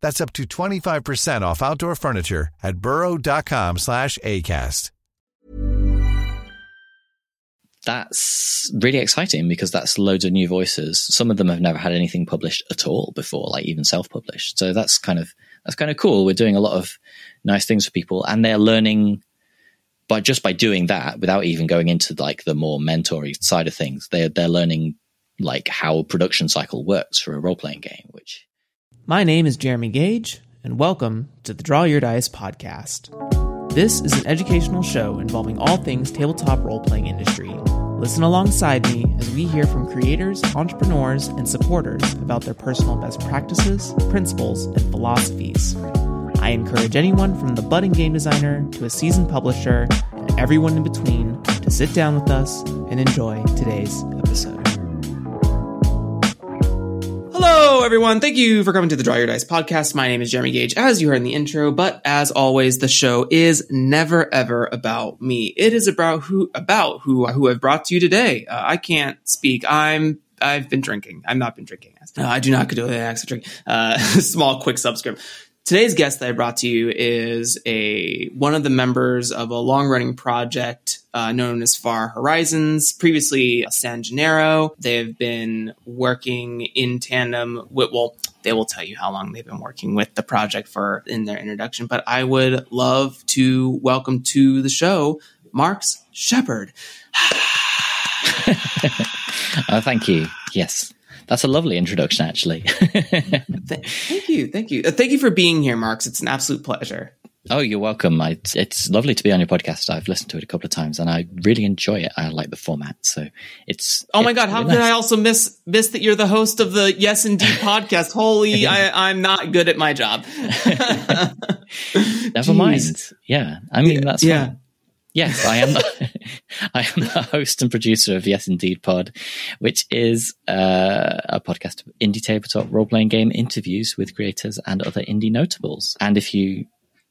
That's up to 25% off outdoor furniture at burrow.com slash ACAST. That's really exciting because that's loads of new voices. Some of them have never had anything published at all before, like even self-published. So that's kind of that's kind of cool. We're doing a lot of nice things for people and they're learning but just by doing that without even going into like the more mentory side of things, they're they're learning like how a production cycle works for a role playing game, which My name is Jeremy Gage, and welcome to the Draw Your Dice podcast. This is an educational show involving all things tabletop role playing industry. Listen alongside me as we hear from creators, entrepreneurs, and supporters about their personal best practices, principles, and philosophies. I encourage anyone from the budding game designer to a seasoned publisher and everyone in between to sit down with us and enjoy today's episode. Hello, everyone. Thank you for coming to the Draw Your Dice podcast. My name is Jeremy Gage, as you heard in the intro. But as always, the show is never ever about me. It is about who about who who I've brought to you today. Uh, I can't speak. I'm I've been drinking. I've not been drinking. Uh, I do not do the of drink. Uh, small, quick subscript. Today's guest that I brought to you is a one of the members of a long running project uh, known as Far Horizons, previously San Gennaro. They've been working in tandem with, well, they will tell you how long they've been working with the project for in their introduction. But I would love to welcome to the show Marx Shepard. oh, thank you. Yes. That's a lovely introduction, actually. thank you, thank you, uh, thank you for being here, Marx. It's an absolute pleasure. Oh, you're welcome. I, it's lovely to be on your podcast. I've listened to it a couple of times, and I really enjoy it. I like the format, so it's. Oh my god! How really could nice. I also miss miss that you're the host of the Yes Indie'd podcast? Holy, I, am not good at my job. Never Jeez. mind. Yeah, I mean that's yeah. Fine. Yes, I am. The, I am the host and producer of Yes Indie'd Pod, which is uh, a podcast of indie tabletop role playing game interviews with creators and other indie notables. And if you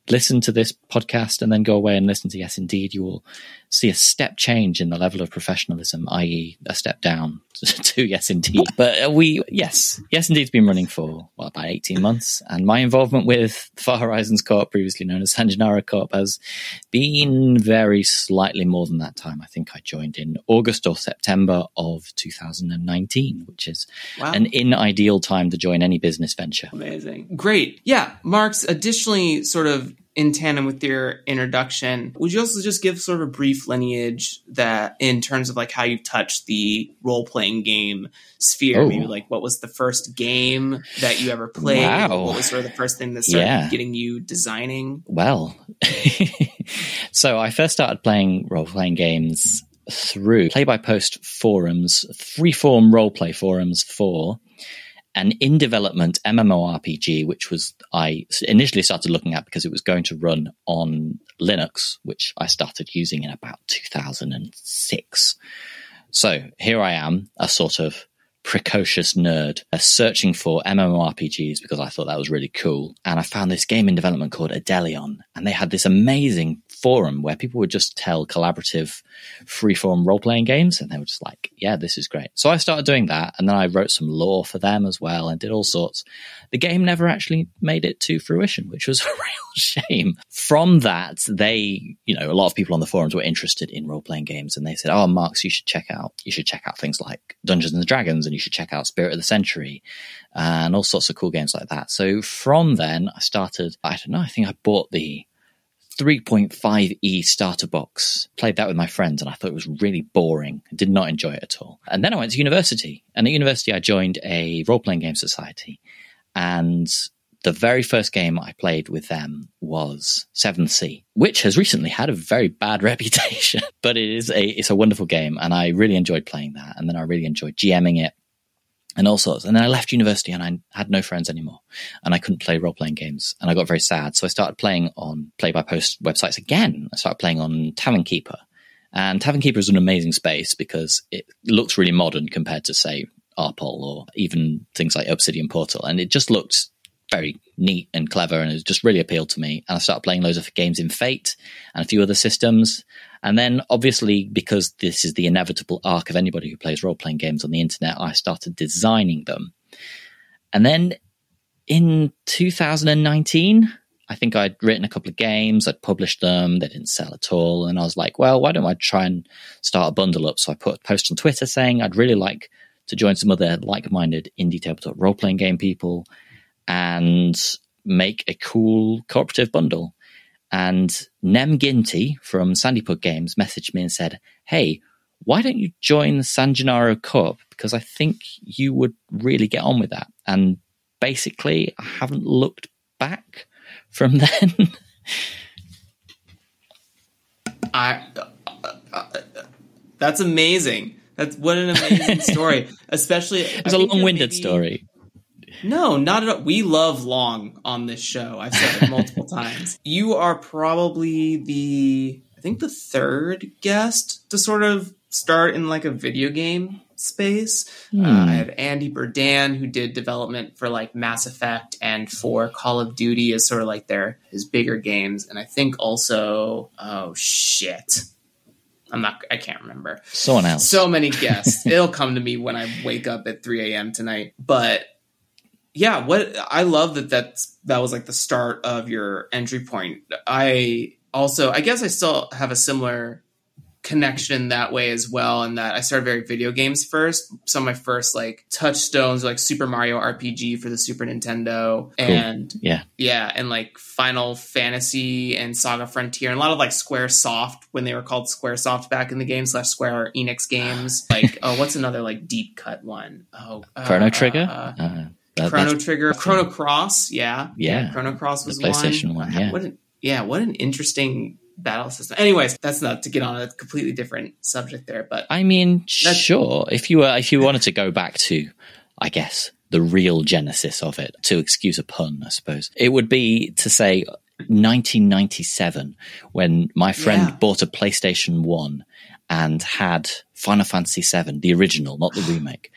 listen to this podcast and then go away and listen to Yes Indie'd, you will see a step change in the level of professionalism, i.e., a step down to Yes Indie'd. But uh, we, yes, Yes Indie'd's been running for well about eighteen months, and my involvement with Far Horizons Co-op, previously known as San Gennaro Co-op, has been very slightly more than that time. I think I joined in August or September of 2019, which is wow. an in-ideal time to join any business venture. Amazing, great, yeah. Marx additionally sort of in tandem with your introduction, would you also just give sort of a brief lineage that in terms of like how you've touched the role playing game sphere? Oh. Maybe like what was the first game that you ever played? Wow. What was sort of the first thing that started yeah. getting you designing? Well, so I first started playing role playing games through play by post forums, freeform role play forums for an in development MMORPG, which was I initially started looking at because it was going to run on Linux, which I started using in about 2006. So here I am, a sort of precocious nerd, uh, searching for MMORPGs because I thought that was really cool. And I found this game in development called Adelion, and they had this amazing forum where people would just tell collaborative freeform role playing games and they were just like, yeah, this is great. So I started doing that and then I wrote some lore for them as well and did all sorts. The game never actually made it to fruition, which was a real shame. From that, they, you know, a lot of people on the forums were interested in role playing games and they said, oh, Marx, you should check out, you should check out things like Dungeons and Dragons and you should check out Spirit of the Century and all sorts of cool games like that. So from then I started, I don't know, I think I bought the 3.5e starter box. Played that with my friends and I thought it was really boring. Did not enjoy it at all. And then I went to university. And at university, I joined a role playing game society. And the very first game I played with them was Seventh Sea, which has recently had a very bad reputation, but it is a it's a wonderful game, and I really enjoyed playing that. And then I really enjoyed GMing it and all sorts. And then I left university and I had no friends anymore and I couldn't play role playing games and I got very sad. So I started playing on play by post websites again. I started playing on Tavern Keeper and Tavern Keeper is an amazing space because it looks really modern compared to say RPOL or even things like Obsidian Portal. And it just looked very neat and clever and it just really appealed to me. And I started playing loads of games in Fate and a few other systems. And then obviously, because this is the inevitable arc of anybody who plays role playing games on the internet, I started designing them. And then in 2019, I think I'd written a couple of games, I'd published them, they didn't sell at all. And I was like, well, why don't I try and start a bundle up? So I put a post on Twitter saying I'd really like to join some other like minded indie tabletop role playing game people and make a cool cooperative bundle. And Nem Ginty from Sandypug Games messaged me and said, Hey, why don't you join the San Gennaro Co-op? Because I think you would really get on with that. And basically, I haven't looked back from then. I, uh, uh, that's amazing. That's what an amazing story. Especially, it's a long-winded maybe, story. No, not at all. We love long on this show. I've said it multiple times. You are probably the, I think, the third guest to sort of start in like a video game space. Hmm. Uh, I have Andy Burdan who did development for like Mass Effect and for Call of Duty as sort of like their his bigger games, and I think also oh shit. I'm not. I can't remember. Someone else. So many guests. It'll come to me when I wake up at 3 a.m. tonight. But yeah, what I love that that's that was like the start of your entry point. I also, I guess I still have a similar connection that way as well and that I started very video games first. Some of my first like touchstones like Super Mario RPG for the Super Nintendo and cool. yeah. Yeah, and like Final Fantasy and Saga Frontier and a lot of like Square Soft when they were called Square Soft back in the game slash Square Enix games. like oh what's another like deep cut one? Oh Chrono uh, Trigger? Uh, uh, that, Chrono Trigger, Chrono Cross, yeah, yeah, Chrono Cross was the PlayStation one. one yeah, what an, yeah, what an interesting battle system. Anyways, that's not to get on a completely different subject there, but I mean, sure, if you were if you wanted to go back to, I guess the real genesis of it, to excuse a pun, I suppose it would be to say 1997 when my friend yeah. bought a PlayStation One and had Final Fantasy VII, the original, not the remake.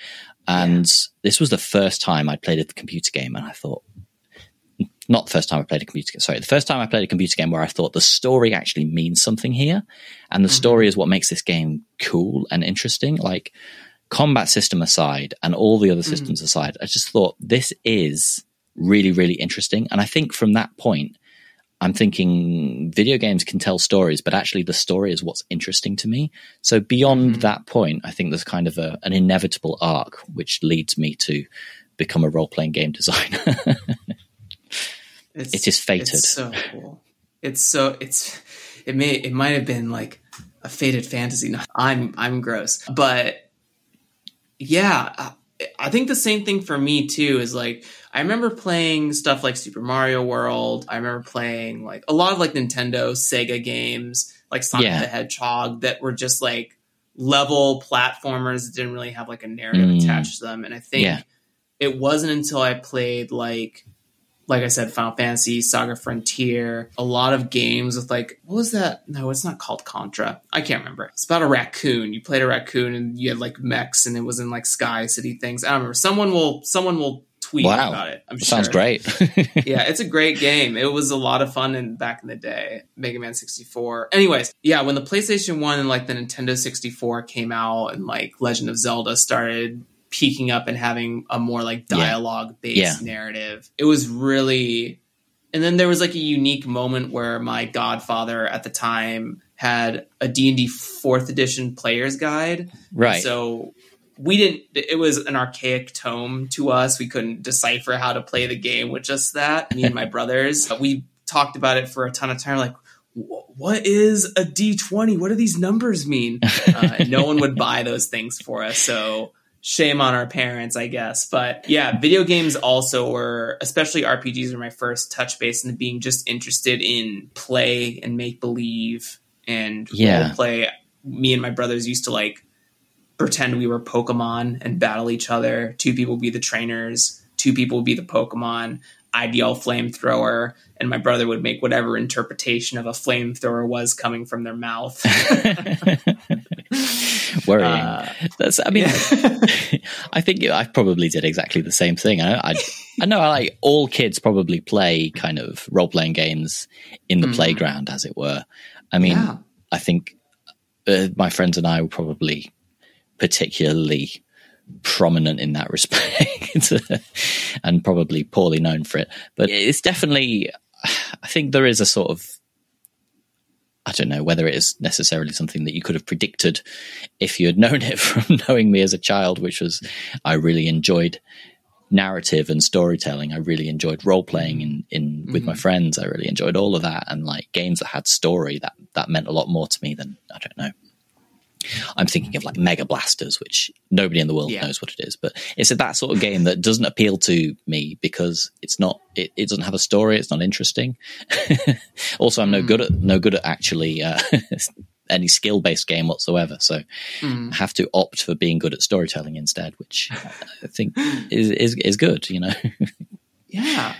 And yeah. this was the first time I played a computer game, and I thought, not the first time I played a computer game. Sorry, the first time I played a computer game where I thought the story actually means something here, and the mm-hmm. story is what makes this game cool and interesting. Like combat system aside, and all the other mm-hmm. systems aside, I just thought this is really, really interesting. And I think from that point, I'm thinking video games can tell stories, but actually the story is what's interesting to me. So beyond mm-hmm. that point, I think there's kind of a, an inevitable arc which leads me to become a role playing game designer. it is fated. It's so cool. It's so it's it may it might have been like a fated fantasy. No, I'm I'm gross, but yeah, I think the same thing for me too is like I remember playing stuff like Super Mario World. I remember playing like a lot of like Nintendo, Sega games, like Sonic yeah. the Hedgehog that were just like level platformers that didn't really have like a narrative mm. attached to them. And I think yeah. it wasn't until I played like like I said, Final Fantasy, Saga Frontier, a lot of games with like, what was that? No, it's not called Contra. I can't remember. It's about a raccoon. You played a raccoon and you had like mechs and it was in like Sky City things. I don't remember. Someone will, someone will tweet wow. about it. I'm sure. Sounds great. yeah, it's a great game. It was a lot of fun in back in the day, Mega Man 64. Anyways, yeah, when the PlayStation 1 and like the Nintendo 64 came out and like Legend of Zelda started peaking up and having a more like dialogue based yeah. narrative, it was really and then there was like a unique moment where my godfather at the time had a D&D 4th edition player's guide. Right. So we didn't it was an archaic tome to us. We couldn't decipher how to play the game with just that me and my brothers. We talked about it for a ton of time like what is a d20 what do these numbers mean? Uh, no one would buy those things for us so shame on our parents i guess. But yeah video games also were especially rpgs were my first touch base into being just interested in play and make believe and yeah. role play. Me and my brothers used to like pretend we were Pokemon and battle each other. Two people be the trainers, two people would be the Pokemon. I'd yell flamethrower, and my brother would make whatever interpretation of a flamethrower was coming from their mouth. Worrying. Uh, That's. I mean, I think I probably did exactly the same thing. I, I, I know. I like all kids probably play kind of role playing games in the mm. playground, as it were. I mean, yeah. I think uh, my friends and I will probably particularly prominent in that respect and probably poorly known for it. But it's definitely, I think there is a sort of, I don't know whether it is necessarily something that you could have predicted if you had known it from knowing me as a child, which was I really enjoyed narrative and storytelling. I really enjoyed role playing in, in with mm-hmm. my friends. I really enjoyed all of that and like games that had story that that meant a lot more to me than I don't know I'm thinking of like Mega Blasters, which nobody in the world yeah. knows what it is, but it's that sort of game that doesn't appeal to me because it's not, it, it doesn't have a story. It's not interesting. also, I'm no mm. good at, no good at actually, uh, any skill based game whatsoever. So mm. I have to opt for being good at storytelling instead, which I think is, is, is good, you know? yeah.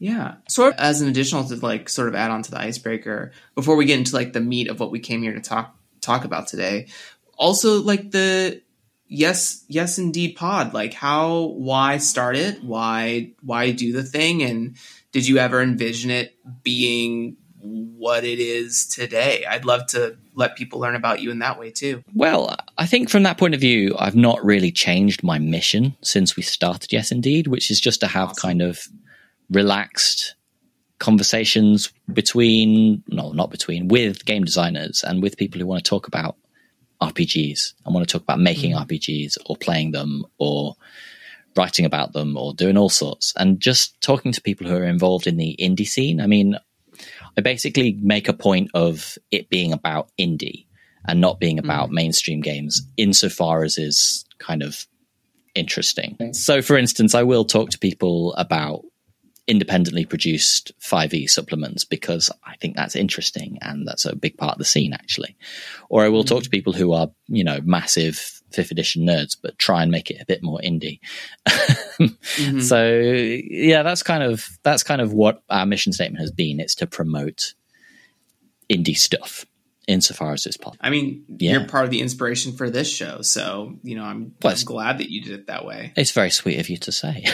Yeah. So as an additional to like sort of add on to the icebreaker before we get into like the meat of what we came here to talk talk about today. Also, like the yes, yes, indeed pod. Like how, why start it? Why, why do the thing? And did you ever envision it being what it is today? I'd love to let people learn about you in that way too. Well, I think from that point of view, I've not really changed my mission since we started Yes Indie'd, which is just to have awesome. kind of relaxed conversations between, no, not between, with game designers and with people who want to talk about RPGs and want to talk about making mm. RPGs or playing them or writing about them or doing all sorts and just talking to people who are involved in the indie scene. I mean, I basically make a point of it being about indie and not being about mm. mainstream games insofar as is kind of interesting. So, for instance, I will talk to people about independently produced 5e supplements because I think that's interesting and that's a big part of the scene actually. Or I will talk to people who are, you know, massive fifth edition nerds, but try and make it a bit more indie. mm-hmm. So yeah, that's kind of that's kind of what our mission statement has been. It's to promote indie stuff insofar as it's possible. I mean, yeah. you're part of the inspiration for this show, so you know I'm, I'm glad that you did it that way. It's very sweet of you to say.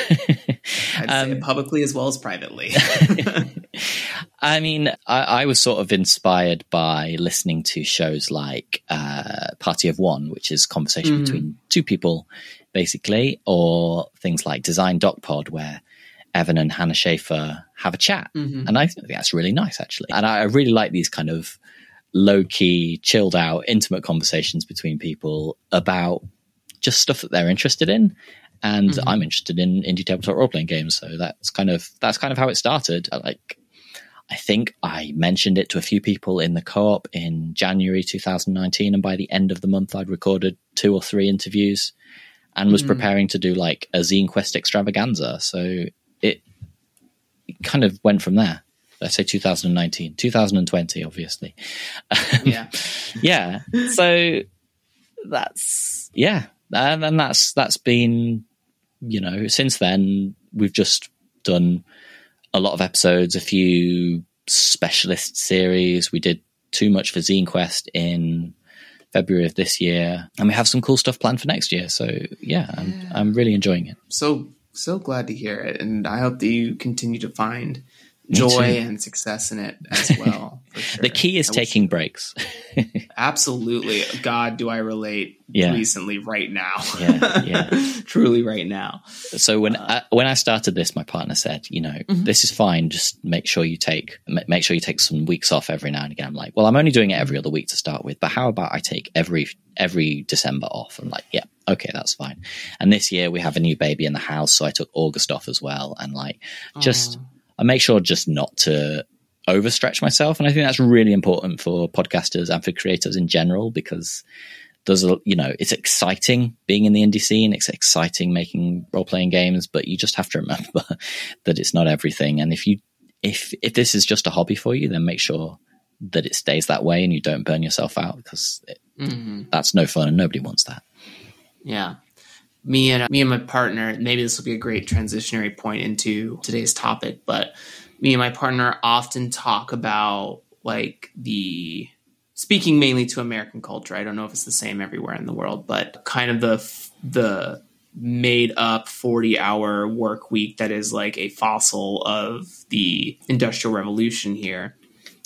I'd um, publicly as well as privately. I mean, I, I, was sort of inspired by listening to shows like uh, Party of One, which is conversation mm-hmm. between two people, basically, or things like Design Doc Pod, where Evan and Hannah Shaffer have a chat. Mm-hmm. And I think that's really nice, actually. And I, I really like these kind of low key, chilled out, intimate conversations between people about just stuff that they're interested in. And mm-hmm. I'm interested in indie tabletop role playing games, so that's kind of that's kind of how it started. Like, I think I mentioned it to a few people in the co-op in January 2019, and by the end of the month, I'd recorded two or three interviews, and was mm-hmm. preparing to do like a Zine Quest extravaganza. So it, it kind of went from there let's say 2019, 2020, obviously. Yeah. yeah. So that's, yeah. And, and that's, that's been, you know, since then, we've just done a lot of episodes, a few specialist series. We did too much for Zine Quest in February of this year, and we have some cool stuff planned for next year. So yeah, I'm, I'm really enjoying it. So so glad to hear it. And I hope that you continue to find joy and success in it as well. Sure. the key is I taking breaks. absolutely. God, do I relate yeah. recently right now. yeah, yeah. Truly right now. So when uh, I, when I started this, my partner said, you know, mm-hmm. this is fine. Just make sure you take make sure you take some weeks off every now and again. I'm like, well, I'm only doing it every other week to start with, but how about I take every every December off? I'm like, yeah, okay, that's fine. And this year we have a new baby in the house, so I took August off as well, and like just. Aww I make sure just not to overstretch myself. And I think that's really important for podcasters and for creators in general because there's a, you know, it's exciting being in the indie scene. It's exciting making role playing games, but you just have to remember that it's not everything. And if you, if, if this is just a hobby for you, then make sure that it stays that way and you don't burn yourself out because it, mm-hmm. that's no fun and nobody wants that. Yeah me and me and my partner maybe this will be a great transitionary point into today's topic but me and my partner often talk about like the speaking mainly to american culture. I don't know if it's the same everywhere in the world but kind of the the made up 40 hour work week that is like a fossil of the industrial revolution here.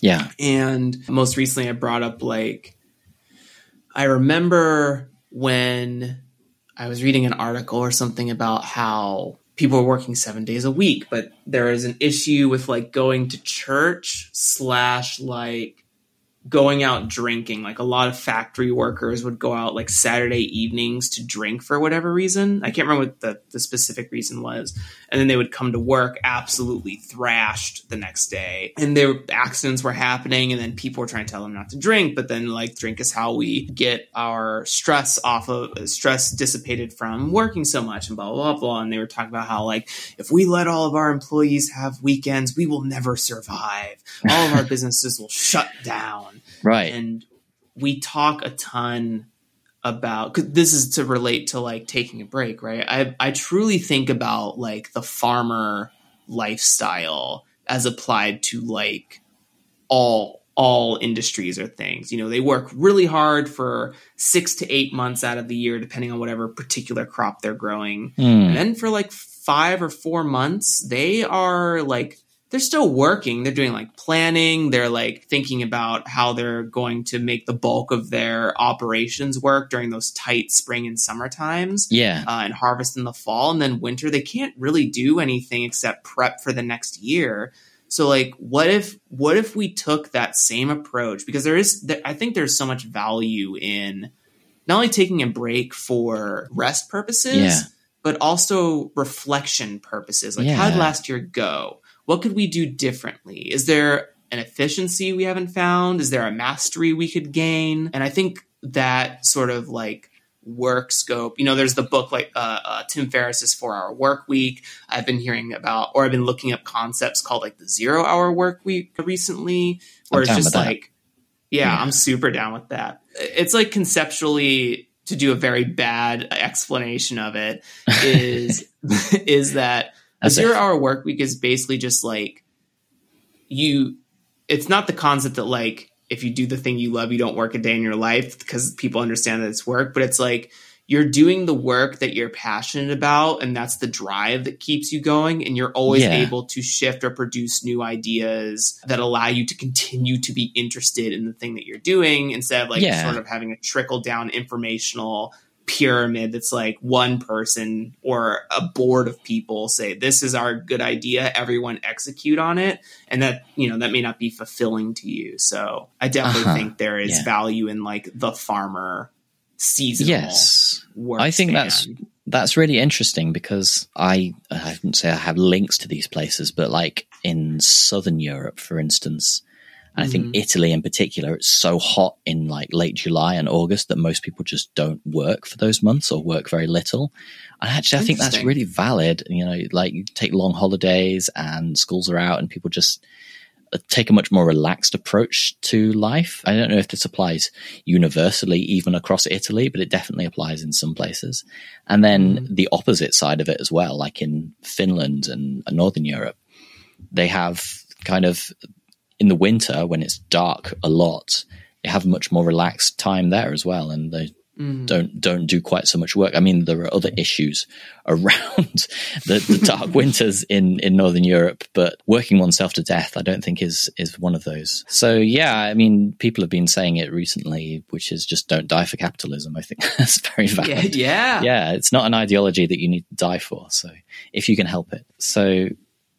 Yeah. And most recently i brought up like i remember when I was reading an article or something about how people are working seven days a week, but there is an issue with like going to church slash like going out drinking. Like a lot of factory workers would go out like Saturday evenings to drink for whatever reason. I can't remember what the, the specific reason was. And then they would come to work absolutely thrashed the next day. And their accidents were happening and then people were trying to tell them not to drink, but then like drink is how we get our stress off of uh, stress dissipated from working so much and blah blah blah. blah. And they were talking about how like if we let all of our employees have weekends, we will never survive. All of our businesses will shut down Right. And we talk a ton about cause this is to relate to like taking a break, right? I I truly think about like the farmer lifestyle as applied to like all all industries or things. You know, they work really hard for six to eight months out of the year, depending on whatever particular crop they're growing. Mm. And then for like five or four months, they are like they're still working. They're doing like planning. They're like thinking about how they're going to make the bulk of their operations work during those tight spring and summer times. Yeah. Uh, and harvest in the fall. And then winter, they can't really do anything except prep for the next year. So like, what if, what if we took that same approach? Because there is, there, I think there's so much value in not only taking a break for rest purposes, yeah. but also reflection purposes. Like, yeah. how did last year go? What could we do differently? Is there an efficiency we haven't found? Is there a mastery we could gain? And I think that sort of like work scope. You know, there's the book like uh, uh, Tim Ferriss's Four Hour Work Week. I've been hearing about, or I've been looking up concepts called like the Zero Hour Work Week recently, where I'm it's just like, yeah, yeah, I'm super down with that. It's like conceptually to do a very bad explanation of it is is that a zero hour work week is basically just like you it's not the concept that like if you do the thing you love you don't work a day in your life because people understand that it's work but it's like you're doing the work that you're passionate about and that's the drive that keeps you going and you're always yeah. able to shift or produce new ideas that allow you to continue to be interested in the thing that you're doing instead of like yeah. sort of having a trickle down informational pyramid that's like one person or a board of people say this is our good idea everyone execute on it and that you know that may not be fulfilling to you so i definitely uh-huh. think there is yeah. value in like the farmer seasonal yes i think that's that's really interesting because i i wouldn't say i have links to these places but like in southern europe for instance and I think mm-hmm. Italy in particular, it's so hot in like late July and August that most people just don't work for those months or work very little. And actually, I think that's really valid. You know, like you take long holidays and schools are out and people just uh, take a much more relaxed approach to life. I don't know if this applies universally, even across Italy, but it definitely applies in some places. And then mm the opposite side of it as well, like in Finland and Northern Europe, they have kind of in the winter when it's dark a lot, they have much more relaxed time there as well, and they mm. don't don't do quite so much work. I mean, there are other issues around the, the dark winters in in northern Europe, but working oneself to death, I don't think is is one of those. So yeah, I mean, people have been saying it recently, which is just don't die for capitalism. I think that's very valid. Yeah, yeah, yeah. It's not an ideology that you need to die for. So if you can help it, so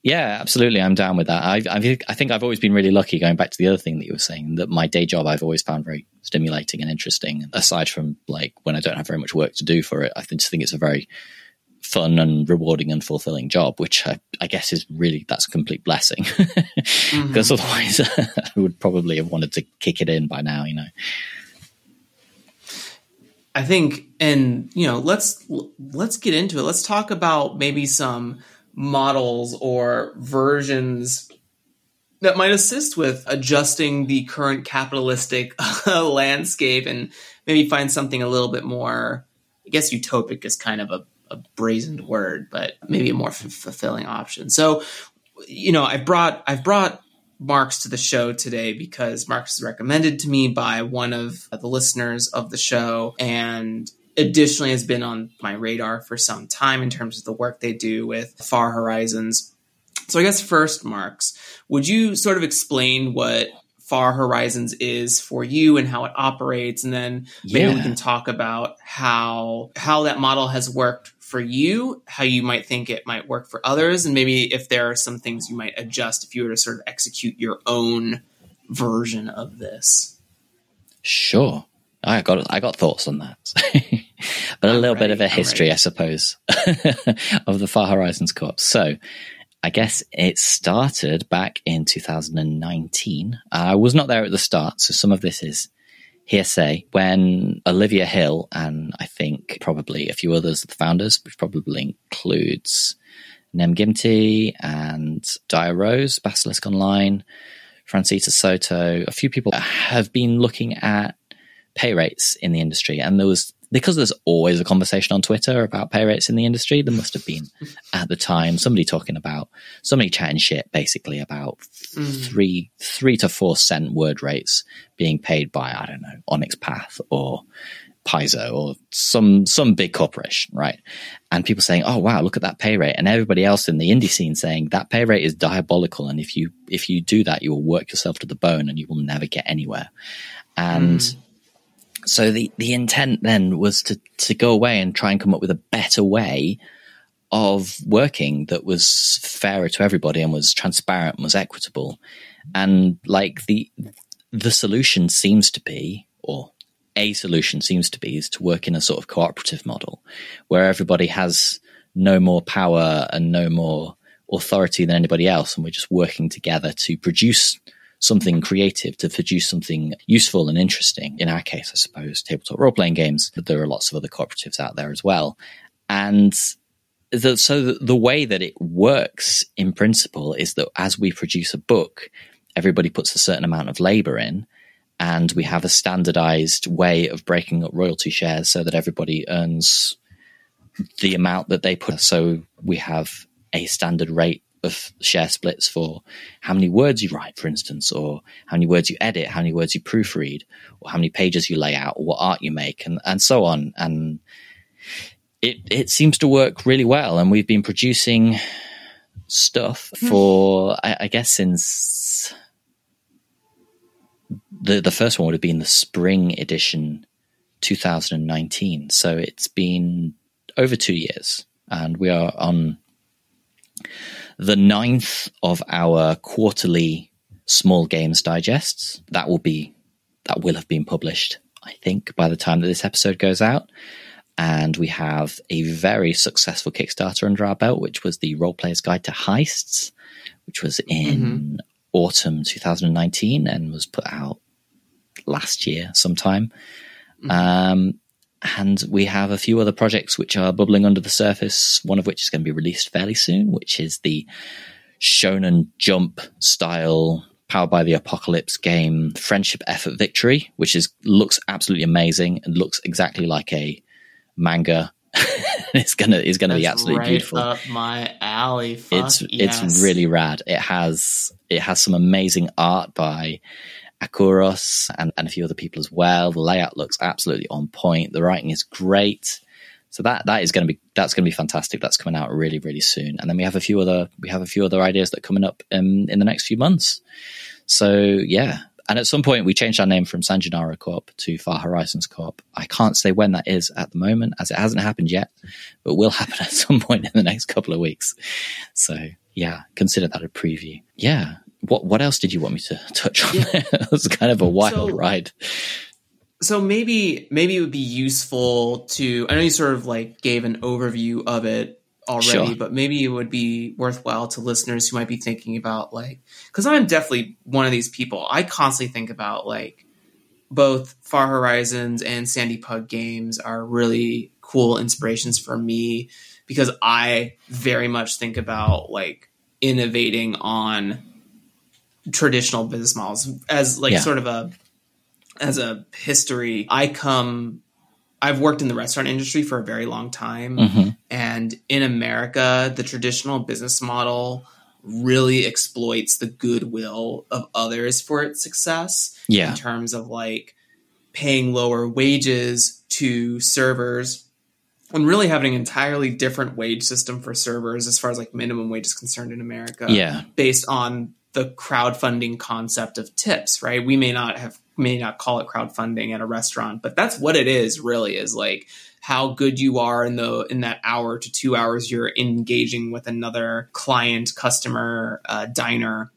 yeah, absolutely. I'm down with that. I, I, I, think I've always been really lucky going back to the other thing that you were saying that my day job I've always found very stimulating and interesting. Aside from like when I don't have very much work to do for it, I just think it's a very fun and rewarding and fulfilling job, which I, I guess is really, that's a complete blessing because mm-hmm. otherwise I would probably have wanted to kick it in by now, you know. I think, and you know, let's, let's get into it. Let's talk about maybe some, models or versions that might assist with adjusting the current capitalistic landscape and maybe find something a little bit more i guess utopic is kind of a, a brazened word but maybe a more f- fulfilling option. So you know i brought i've brought marx to the show today because marx is recommended to me by one of the listeners of the show and additionally has been on my radar for some time in terms of the work they do with Far Horizons. So I guess first, Marx, would you sort of explain what Far Horizons is for you and how it operates, and then maybe yeah. we can talk about how how that model has worked for you, how you might think it might work for others, and maybe if there are some things you might adjust if you were to sort of execute your own version of this. Sure. Oh, I got I got thoughts on that, but I'm a little ready, bit of a history, I suppose, of the Far Horizons Co-op. So, I guess it started back in 2019. I was not there at the start, so some of this is hearsay. When Olivia Hill and I think probably a few others of the founders, which probably includes Nem Ginty and Dia Rose, Basilisk Online, Francita Soto, a few people have been looking at pay rates in the industry. And there was, because there's always a conversation on Twitter about pay rates in the industry, there must have been at the time somebody talking about, somebody chatting shit basically about mm. three, three to four cent word rates being paid by, I don't know, Onyx Path or Paizo or some some big corporation, right? And people saying, "Oh wow, look at that pay rate," and everybody else in the indie scene saying that pay rate is diabolical, and if you if you do that, you will work yourself to the bone, and you will never get anywhere. And mm. So the, the intent then was to, to go away and try and come up with a better way of working that was fairer to everybody and was transparent and was equitable. And like the, the solution seems to be, or a solution seems to be, is to work in a sort of cooperative model where everybody has no more power and no more authority than anybody else. And we're just working together to produce something creative, to produce something useful and interesting. In our case, I suppose, tabletop role playing games, but there are lots of other cooperatives out there as well. And the, so the, the way that it works in principle is that as we produce a book, everybody puts a certain amount of labor in and we have a standardized way of breaking up royalty shares so that everybody earns the amount that they put. So we have a standard rate of share splits for how many words you write, for instance, or how many words you edit, how many words you proofread, or how many pages you lay out, or what art you make, and, and so on. And it it seems to work really well. And we've been producing stuff hmm. for I, I guess since the the first one would have been the spring edition 2019. So it's been over two years, and we are on the ninth of our quarterly small games digests. That will be that will have been published, I think, by the time that this episode goes out. And we have a very successful Kickstarter under our belt, which was the Role Player's Guide to Heists, which was in mm-hmm. autumn 2019 and was put out last year sometime. Mm-hmm. Um, and we have a few other projects which are bubbling under the surface, one of which is going to be released fairly soon, which is the Shonen Jump style powered by the apocalypse game Friendship Effort Victory, which is looks absolutely amazing and looks exactly like a manga. it's gonna it's gonna That's be absolutely right beautiful. Up my alley. Fuck it's yes. it's really rad. It has it has some amazing art by Akuros and, and a few other people as well. The layout looks absolutely on point. The writing is great. So that that is going to be that's going to be fantastic. That's coming out really really soon. And then we have a few other we have a few other ideas that are coming up in, in the next few months. So yeah, and at some point we changed our name from San Gennaro to Far Horizons Co-op. I can't say when that is at the moment, as it hasn't happened yet, but will happen at some point in the next couple of weeks. So yeah, consider that a preview. Yeah. What what else did you want me to touch on? Yeah. it was kind of a wild so, ride so maybe maybe it would be useful to i know you sort of like gave an overview of it already sure. but maybe it would be worthwhile to listeners who might be thinking about like because i'm definitely one of these people i constantly think about like both far horizons and sandy pug games are really cool inspirations for me because i very much think about like innovating on traditional business models as like yeah. sort of a as a history, I come I've worked in the restaurant industry for a very long time. Mm-hmm. And in America, the traditional business model really exploits the goodwill of others for its success. Yeah. In terms of like paying lower wages to servers and really having an entirely different wage system for servers as far as like minimum wage is concerned in America. Yeah. Based on the crowdfunding concept of tips, right? We may not have may not call it crowdfunding at a restaurant, but that's what it is really is like how good you are in the in that hour to two hours you're engaging with another client, customer, uh, diner.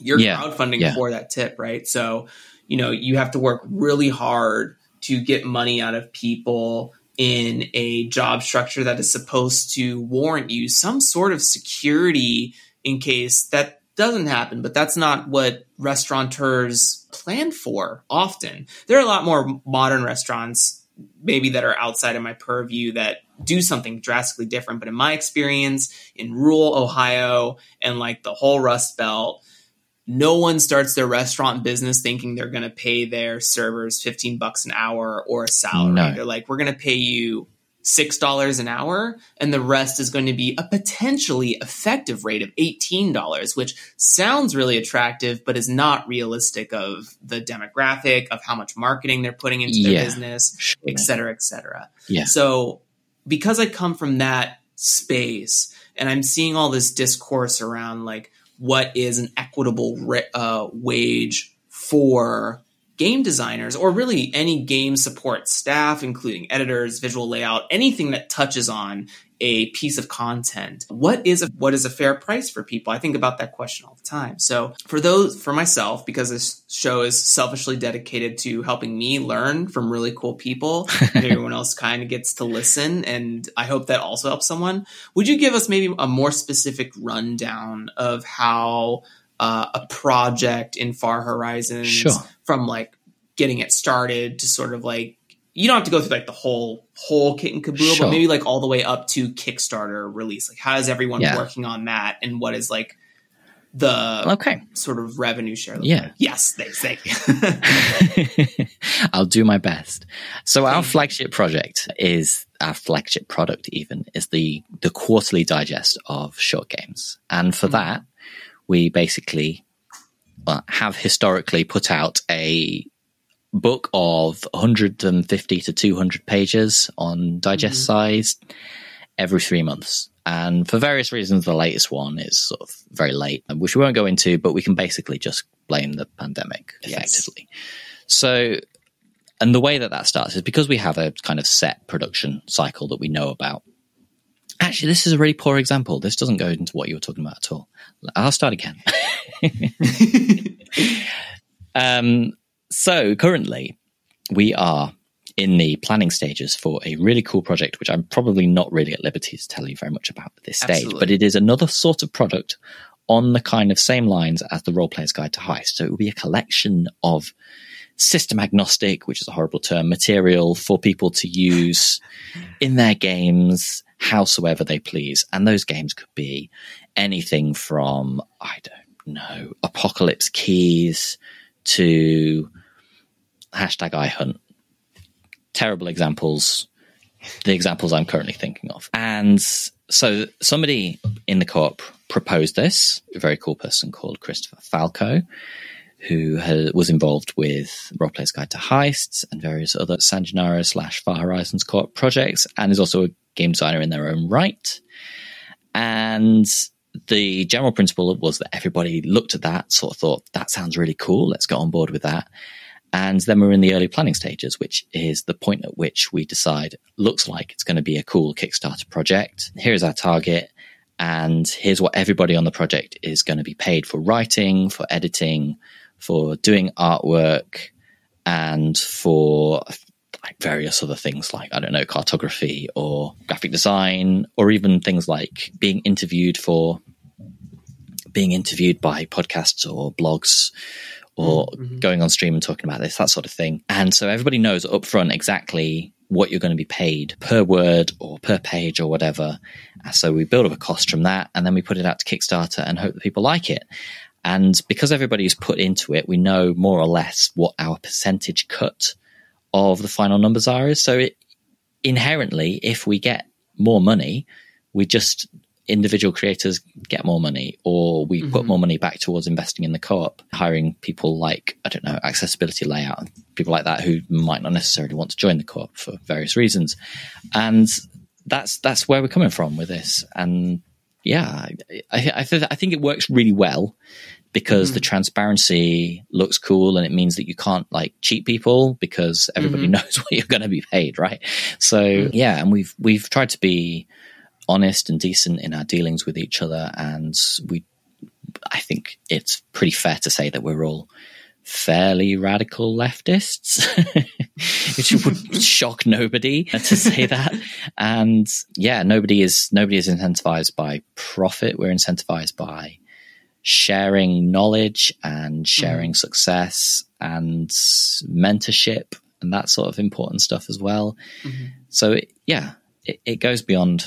You're yeah. crowdfunding yeah. for that tip, right? So, you know, you have to work really hard to get money out of people in a job structure that is supposed to warrant you some sort of security in case that doesn't happen, but that's not what restaurateurs plan for often. There are a lot more modern restaurants, maybe that are outside of my purview, that do something drastically different. But in my experience in rural Ohio and like the whole Rust Belt, no one starts their restaurant business thinking they're going to pay their servers 15 bucks an hour or a salary. No. They're like, we're going to pay you $6 an hour, and the rest is going to be a potentially effective rate of $18, which sounds really attractive, but is not realistic of the demographic, of how much marketing they're putting into their yeah, business, sure. et cetera, et cetera. Yeah. So, because I come from that space and I'm seeing all this discourse around like what is an equitable uh, wage for game designers or really any game support staff, including editors, visual layout, anything that touches on a piece of content. What is a, what is a fair price for people? I think about that question all the time. So for those, for myself, because this show is selfishly dedicated to helping me learn from really cool people, and everyone else kind of gets to listen, and I hope that also helps someone. Would you give us maybe a more specific rundown of how uh, a project in Far Horizons sure. from like getting it started to sort of like you don't have to go through like the whole whole kit and caboodle, sure. but maybe like all the way up to Kickstarter release. Like how is everyone yeah. working on that, and what is like the okay sort of revenue share? Yeah. Like? Yes, they say. I'll do my best. So our flagship project is our flagship product. Even is the the quarterly digest of short games, and for mm-hmm. that we basically uh, have historically put out a book of 150 to 200 pages on digest mm-hmm. size every three months. And for various reasons, the latest one is sort of very late, which we won't go into, but we can basically just blame the pandemic effectively. Yes. So, and the way that that starts is because we have a kind of set production cycle that we know about. Actually, this is a really poor example. This doesn't go into what you were talking about at all. I'll start again. um, so currently, we are in the planning stages for a really cool project, which I'm probably not really at liberty to tell you very much about at this stage, Absolutely. but it is another sort of product on the kind of same lines as the Role Player's Guide to Heist. So it will be a collection of system agnostic, which is a horrible term, material for people to use in their games howsoever they please. And those games could be anything from, I don't know, apocalypse keys to hashtag I hunt. Terrible examples, the examples I'm currently thinking of. And so somebody in the co-op proposed this, a very cool person called Christopher Falco, who was involved with Role Player's Guide to Heists and various other San Gennaro slash Far Horizons co-op projects, and is also a game designer in their own right. And the general principle was that everybody looked at that, sort of thought, that sounds really cool, let's get on board with that. And then we're in the early planning stages, which is the point at which we decide, looks like it's going to be a cool Kickstarter project. Here's our target. And here's what everybody on the project is going to be paid for writing, for editing, for doing artwork, and for like various other things like, I don't know, cartography or graphic design, or even things like being interviewed for being interviewed by podcasts or blogs or mm-hmm. going on stream and talking about this, that sort of thing. And so everybody knows upfront exactly what you're going to be paid per word or per page or whatever. So we build up a cost from that and then we put it out to Kickstarter and hope that people like it. And because everybody's put into it, we know more or less what our percentage cut of the final numbers are. Is so it, inherently, if we get more money, we just individual creators get more money or we mm-hmm. put more money back towards investing in the co-op hiring people like i don't know accessibility layout and people like that who might not necessarily want to join the co-op for various reasons and that's that's where we're coming from with this and yeah i i, th- I think it works really well because mm-hmm. the transparency looks cool and it means that you can't like cheat people because everybody mm-hmm. knows what you're going to be paid right so mm. yeah and we've we've tried to be honest and decent in our dealings with each other. And we, I think it's pretty fair to say that we're all fairly radical leftists, which would shock nobody to say that. And yeah, nobody is nobody is incentivized by profit. We're incentivized by sharing knowledge and sharing mm. success and mentorship and that sort of important stuff as well. Mm-hmm. So yeah, it, it goes beyond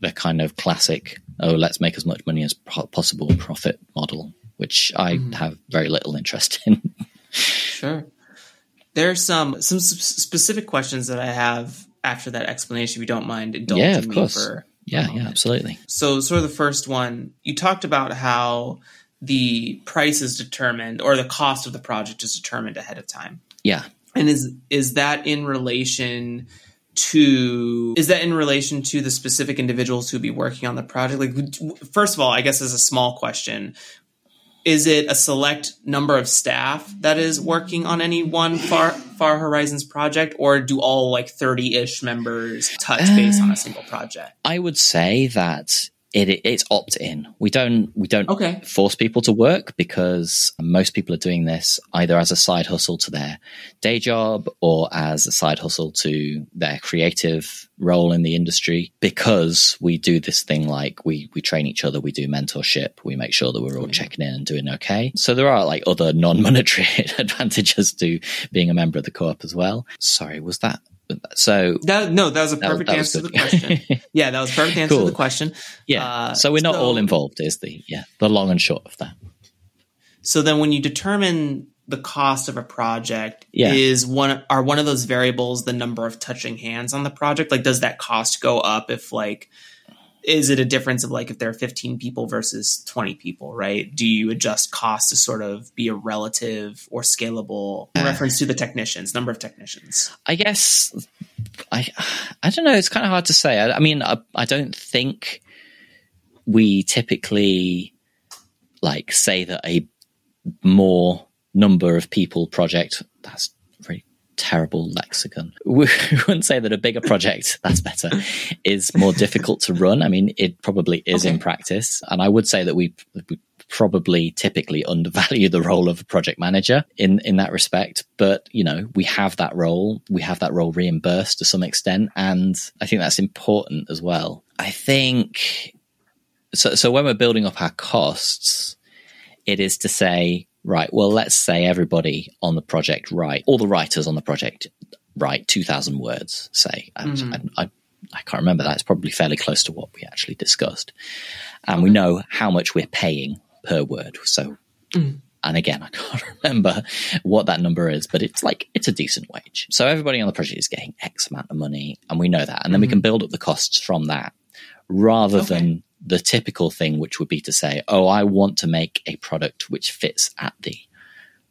the kind of classic, oh, let's make as much money as possible profit model, which I mm. have very little interest in. sure. There's some some specific questions that I have after that explanation. If you don't mind indulging yeah, of course. for yeah, yeah, absolutely. So, sort of the first one, you talked about how the price is determined or the cost of the project is determined ahead of time. Yeah. And is is that in relation to is that in relation to the specific individuals who be working on the project like first of all i guess as a small question is it a select number of staff that is working on any one far far horizons project or do all like 30ish members touch base on a uh, single project? I would say that it, it's opt in. We don't we don't okay. force people to work because most people are doing this either as a side hustle to their day job or as a side hustle to their creative role in the industry. Because we do this thing like we we train each other, we do mentorship, we make sure that we're all checking in and doing okay. So there are like other non monetary advantages to being a member of the co-op as well. Sorry, was that so that, no, that was a perfect that, that answer to the question. yeah, that was a perfect answer cool. to the question. Yeah, uh, so we're not so, all involved. Is the yeah the long and short of that. So then, when you determine the cost of a project, yeah. is one are one of those variables the number of touching hands on the project? Like, does that cost go up if like is it a difference of like if there are 15 people versus 20 people, right? Do you adjust costs to sort of be a relative or scalable uh, reference to the technicians, number of technicians? I guess I I don't know. It's kind of hard to say. I, I mean, I, I don't think we typically like say that a more number of people project that's terrible lexicon. We wouldn't say that a bigger project, that's better, is more difficult to run. I mean, it probably is okay. in practice. And I would say that we, we probably typically undervalue the role of a project manager in, in that respect. But, you know, we have that role. We have that role reimbursed to some extent. And I think that's important as well. I think so. So when we're building up our costs, it is to say, right, well, let's say everybody on the project write, all the writers on the project write 2,000 words, say. And mm-hmm. I, I, I, can't remember that. It's probably fairly close to what we actually discussed. And we know how much we're paying per word. So, mm. and again, I can't remember what that number is, but it's like, it's a decent wage. So everybody on the project is getting X amount of money, and we know that. And then mm-hmm. we can build up the costs from that rather okay. than the typical thing, which would be to say, oh, I want to make a product which fits at the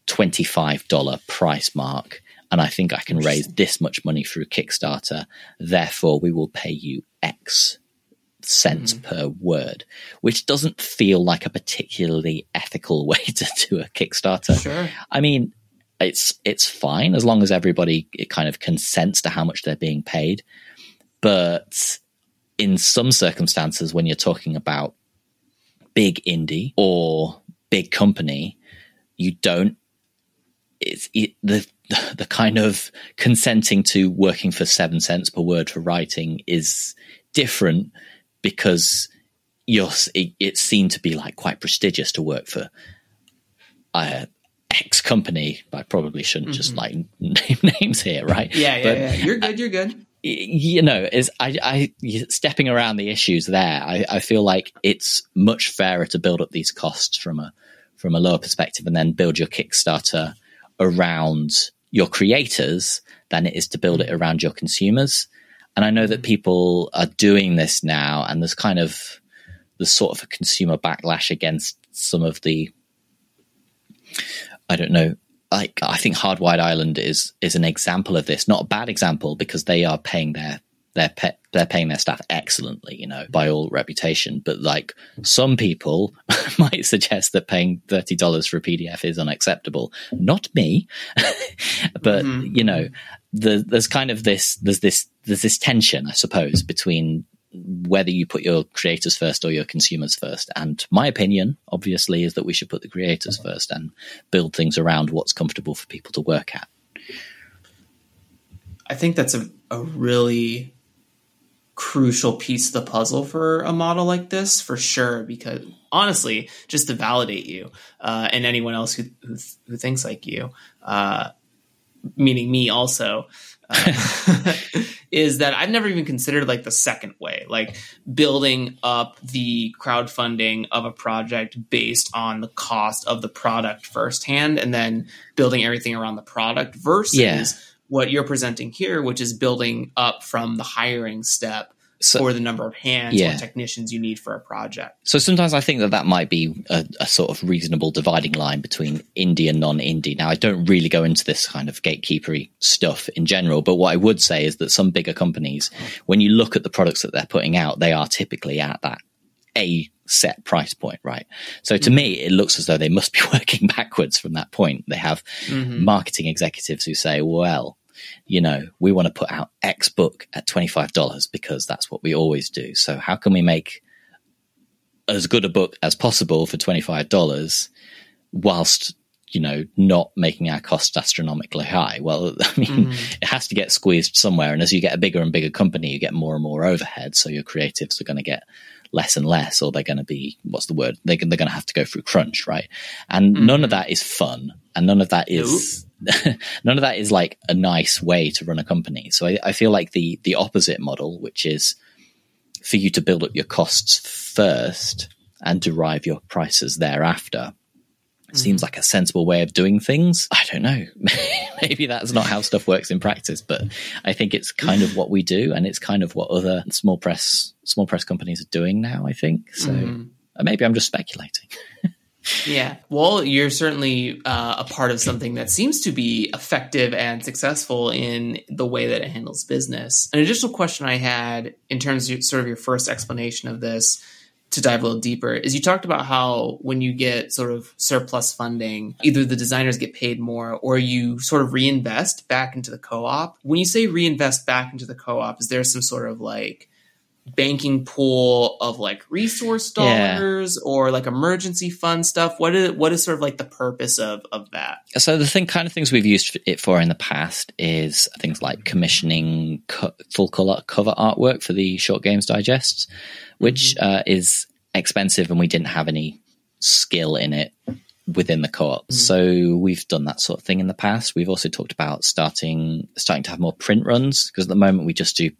$25 price mark and I think I can raise this much money through Kickstarter. Therefore, we will pay you X cents mm-hmm. per word, which doesn't feel like a particularly ethical way to do a Kickstarter. Sure. I mean, it's it's fine as long as everybody it kind of consents to how much they're being paid. But in some circumstances, when you're talking about big indie or big company, you don't. It's it, the the kind of consenting to working for seven cents per word for writing is different because you're it, it's seen to be like quite prestigious to work for uh, X company. I probably shouldn't mm-hmm. just like name names here, right? Yeah, yeah, but, yeah. You're good. You're good. You know, is I, I stepping around the issues there. I, I feel like it's much fairer to build up these costs from a from a lower perspective, and then build your Kickstarter around your creators than it is to build it mm. around your consumers. And I know that mm. people are doing this now, and there's kind of the sort of a consumer backlash against some of the, I don't know, like I think Hardwired Island is is an example of this. Not a bad example because they are paying their they're pe- they're paying their staff excellently, you know, by all reputation. But like some people might suggest that paying thirty dollars for a PDF is unacceptable. Not me, but mm-hmm. you know, the, there's kind of this there's this there's this tension, I suppose, between whether you put your creators first or your consumers first. And my opinion, obviously, is that we should put the creators first and build things around what's comfortable for people to work at. I think that's a, a really crucial piece of the puzzle for a model like this for sure because honestly just to validate you uh, and anyone else who, who, who thinks like you uh, meaning me also uh, is that I've never even considered like the second way, like building up the crowdfunding of a project based on the cost of the product firsthand and then building everything around the product versus yeah. what you're presenting here, which is building up from the hiring step so, or the number of hands yeah. or technicians you need for a project. So sometimes I think that that might be a, a, sort of reasonable dividing line between indie and non-indie. Now I don't really go into this kind of gatekeepery stuff in general, but what I would say is that some bigger companies, when you look at the products that they're putting out, they are typically at that a set price point, right? So to mm-hmm. me, it looks as though they must be working backwards from that point. They have mm-hmm. marketing executives who say, well, you know, we want to put out X book at $25 because that's what we always do. So how can we make as good a book as possible for $25 whilst you know, not making our costs astronomically high. Well, I mean, mm. it has to get squeezed somewhere. And as you get a bigger and bigger company, you get more and more overhead. So your creatives are going to get less and less, or they're going to be, what's the word? They're, they're going to have to go through crunch, right? And mm. none of that is fun. And none of that is none of that is like a nice way to run a company. So I, I feel like the the opposite model, which is for you to build up your costs first and derive your prices thereafter, mm. seems like a sensible way of doing things. I don't know. Maybe that's not how stuff works in practice, but I think it's kind of what we do, and it's kind of what other small press small press companies are doing now. I think so. Mm. Maybe I'm just speculating. yeah. Well, you're certainly uh, a part of something that seems to be effective and successful in the way that it handles business. An additional question I had in terms of sort of your first explanation of this to dive a little deeper is you talked about how when you get sort of surplus funding, either the designers get paid more or you sort of reinvest back into the co op. When you say reinvest back into the co op, is there some sort of like banking pool of like resource dollars yeah. or like emergency fund stuff what is what is sort of like the purpose of of that so the thing kind of things we've used it for in the past is things like commissioning co- full color cover artwork for the short games digests which mm-hmm. uh, is expensive and we didn't have any skill in it within the co-op. Mm-hmm. So we've done that sort of thing in the past. We've also talked about starting starting to have more print runs because at the moment we just do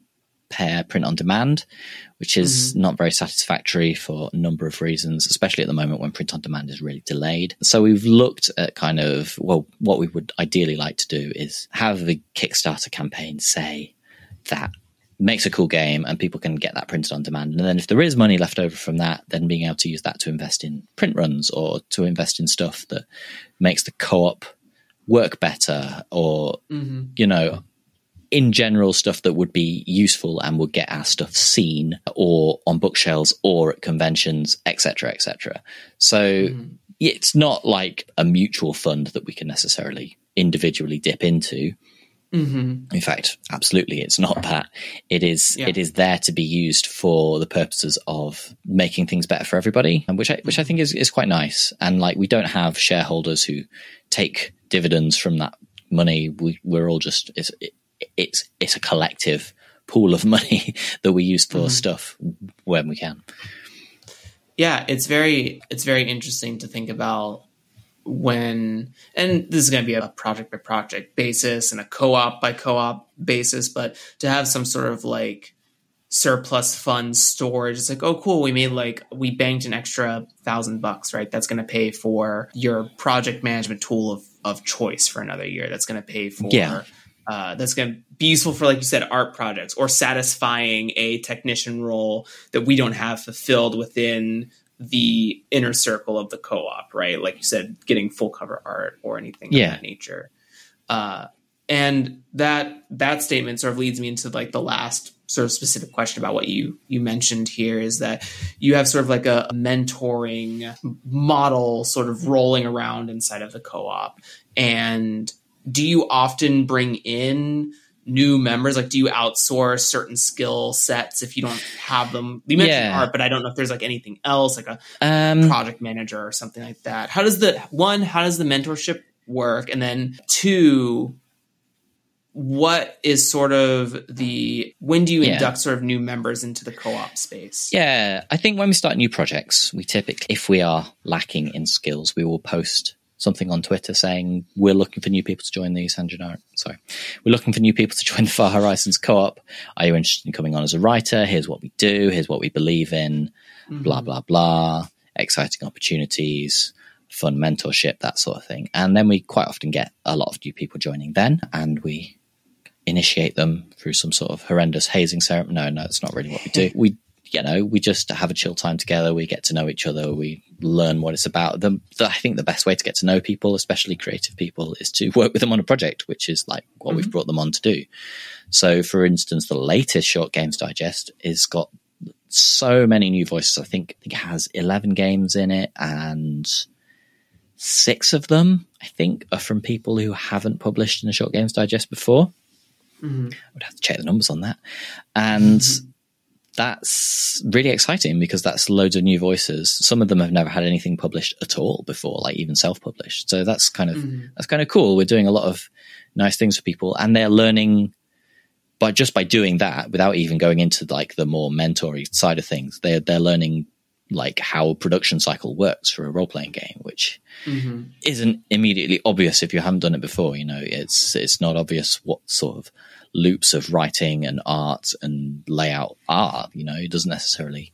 pair print on demand, which is mm-hmm. not very satisfactory for a number of reasons, especially at the moment when print on demand is really delayed. So we've looked at kind of, well, what we would ideally like to do is have the Kickstarter campaign say that makes a cool game and people can get that printed on demand. And then if there is money left over from that, then being able to use that to invest in print runs or to invest in stuff that makes the co-op work better or, mm-hmm. you know, in general stuff that would be useful and would get our stuff seen or on bookshelves or at conventions, etc., etc. So mm-hmm. it's not like a mutual fund that we can necessarily individually dip into. Mm-hmm. In fact, absolutely, it's not that. It is yeah. it is there to be used for the purposes of making things better for everybody, and which I which I think is is quite nice. And like we don't have shareholders who take dividends from that money. We we're all just it's it, it's it's a collective pool of money that we use for mm-hmm. stuff when we can. Yeah, it's very it's very interesting to think about when and this is going to be a project by project basis and a co-op by co-op basis but to have some sort of like surplus fund storage it's like oh cool we made like we banked an extra thousand bucks right that's going to pay for your project management tool of, of choice for another year that's going to pay for yeah. Uh, that's going to be useful for, like you said, art projects or satisfying a technician role that we don't have fulfilled within the inner circle of the co-op, right? Like you said, getting full cover art or anything yeah. of that nature. Uh, and that that statement sort of leads me into like the last sort of specific question about what you you mentioned here is that you have sort of like a, a mentoring model sort of rolling around inside of the co-op and do you often bring in new members? Like, do you outsource certain skill sets if you don't have them? You mentioned yeah. art, but I don't know if there's like anything else, like a um, project manager or something like that. How does the one? How does the mentorship work? And then two, what is sort of the when do you yeah. induct sort of new members into the co-op space yeah i think when we start new projects we typically if we are lacking in skills we will post something on Twitter saying we're looking for new people to join the San Gennaro. Sorry, we're looking for new people to join the Far Horizons Co-op. Are you interested in coming on as a writer? Here's what we do. Here's what we believe in. Mm-hmm. Blah blah blah. Exciting opportunities, fun mentorship, that sort of thing. And then we quite often get a lot of new people joining then, and we initiate them through some sort of horrendous hazing ceremony. No, no, that's not really what we do. We you know, we just have a chill time together. We get to know each other. We learn what it's about. The, the, I think the best way to get to know people, especially creative people, is to work with them on a project, which is like what mm-hmm. we've brought them on to do. So, for instance, the latest Short Games Digest is got so many new voices. I think, I think it has 11 games in it and six of them, I think, are from people who haven't published in a Short Games Digest before. Mm-hmm. I would have to check the numbers on that. And mm-hmm that's really exciting because that's loads of new voices. Some of them have never had anything published at all before, like even self-published. So that's kind of mm-hmm. that's kind of cool. We're doing a lot of nice things for people, and they're learning by just by doing that without even going into like the more mentory side of things. They're they're learning like how a production cycle works for a role playing game, which mm-hmm. isn't immediately obvious if you haven't done it before. You know, it's it's not obvious what sort of loops of writing and art and layout are. You know, it doesn't necessarily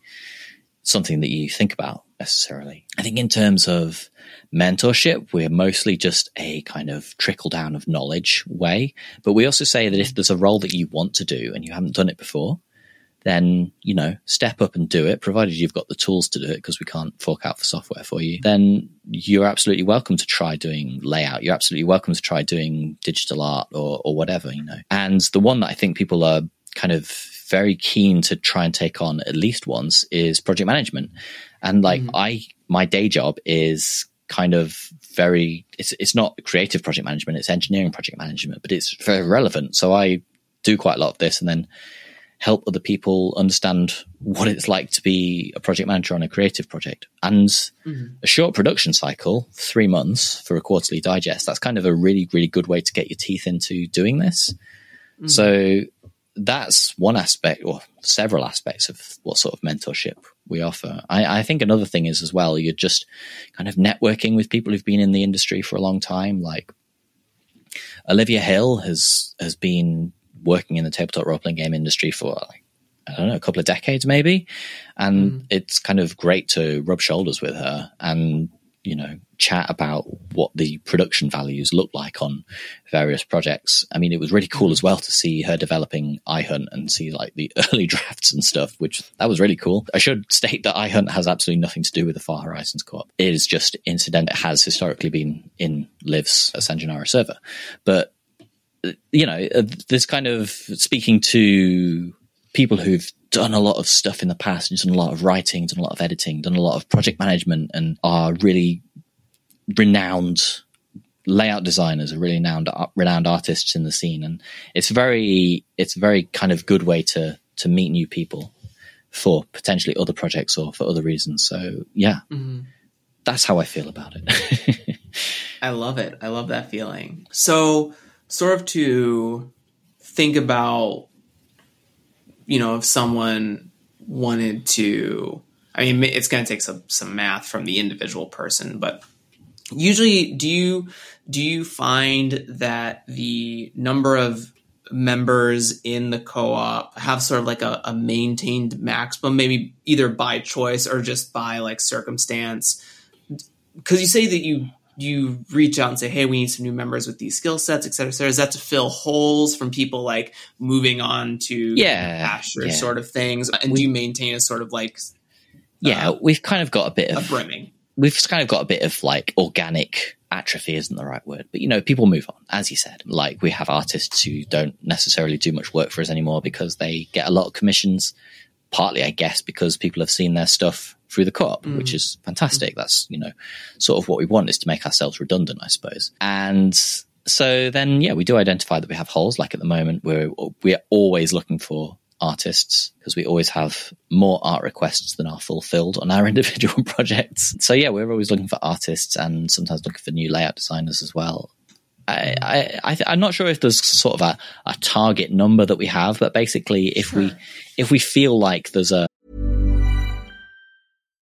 something that you think about necessarily. I think in terms of mentorship, we're mostly just a kind of trickle down of knowledge way. But we also say that if mm-hmm. there's a role that you want to do and you haven't done it before, then, you know, step up and do it, provided you've got the tools to do it because we can't fork out for software for you. Then you're absolutely welcome to try doing layout. You're absolutely welcome to try doing digital art or, or whatever, you know. And the one that I think people are kind of very keen to try and take on at least once is project management. And like mm-hmm. I, my day job is kind of very, it's, it's not creative project management, it's engineering project management, but it's very relevant. So I do quite a lot of this and then help other people understand what it's like to be a project manager on a creative project. And mm-hmm. a short production cycle, three months for a quarterly digest, that's kind of a really, really good way to get your teeth into doing this. Mm-hmm. So that's one aspect or several aspects of what sort of mentorship we offer. I, I, think another thing is as well, you're just kind of networking with people who've been in the industry for a long time. Like Olivia Hill has has been working in the tabletop role playing game industry for like, I don't know, a couple of decades maybe. And mm. it's kind of great to rub shoulders with her and you know, chat about what the production values look like on various projects. I mean, it was really cool as well to see her developing iHunt and see like the early drafts and stuff, which that was really cool. I should state that iHunt has absolutely nothing to do with the Far Horizons co-op. It is just incident. It has historically been in Liv's San Gennaro server, but you know, uh, this kind of speaking to people who've done a lot of stuff in the past, and done a lot of writing, done a lot of editing, done a lot of project management, and are really renowned layout designers, are really renowned renowned artists in the scene, and it's very it's a very kind of good way to to meet new people for potentially other projects or for other reasons. So yeah, mm-hmm. that's how I feel about it. I love it. I love that feeling. So sort of to think about you know, if someone wanted to, I mean, it's going to take some some math from the individual person, but usually, do you do you find that the number of members in the co-op have sort of like a, a maintained maximum, maybe either by choice or just by like circumstance? Because you say that you you reach out and say, "Hey, we need some new members with these skill sets, et cetera, et cetera." Is that to fill holes from people like moving on to yeah, pasture yeah. sort of things? And we, do you maintain a sort of like yeah, uh, we've kind of got a bit of a brimming. We've kind of got a bit of like organic atrophy isn't the right word, but you know, people move on, as you said. Like we have artists who don't necessarily do much work for us anymore because they get a lot of commissions. Partly, I guess, because people have seen their stuff through the co-op, mm. which is fantastic. That's, you know, sort of what we want is to make ourselves redundant, I suppose. And so then, yeah, we do identify that we have holes. Like at the moment, we're, we're always looking for artists because we always have more art requests than are fulfilled on our individual projects. So yeah, we're always looking for artists and sometimes looking for new layout designers as well. I, I, I am not sure if there's sort of a, a target number that we have, but basically, if sure. we if we feel like there's a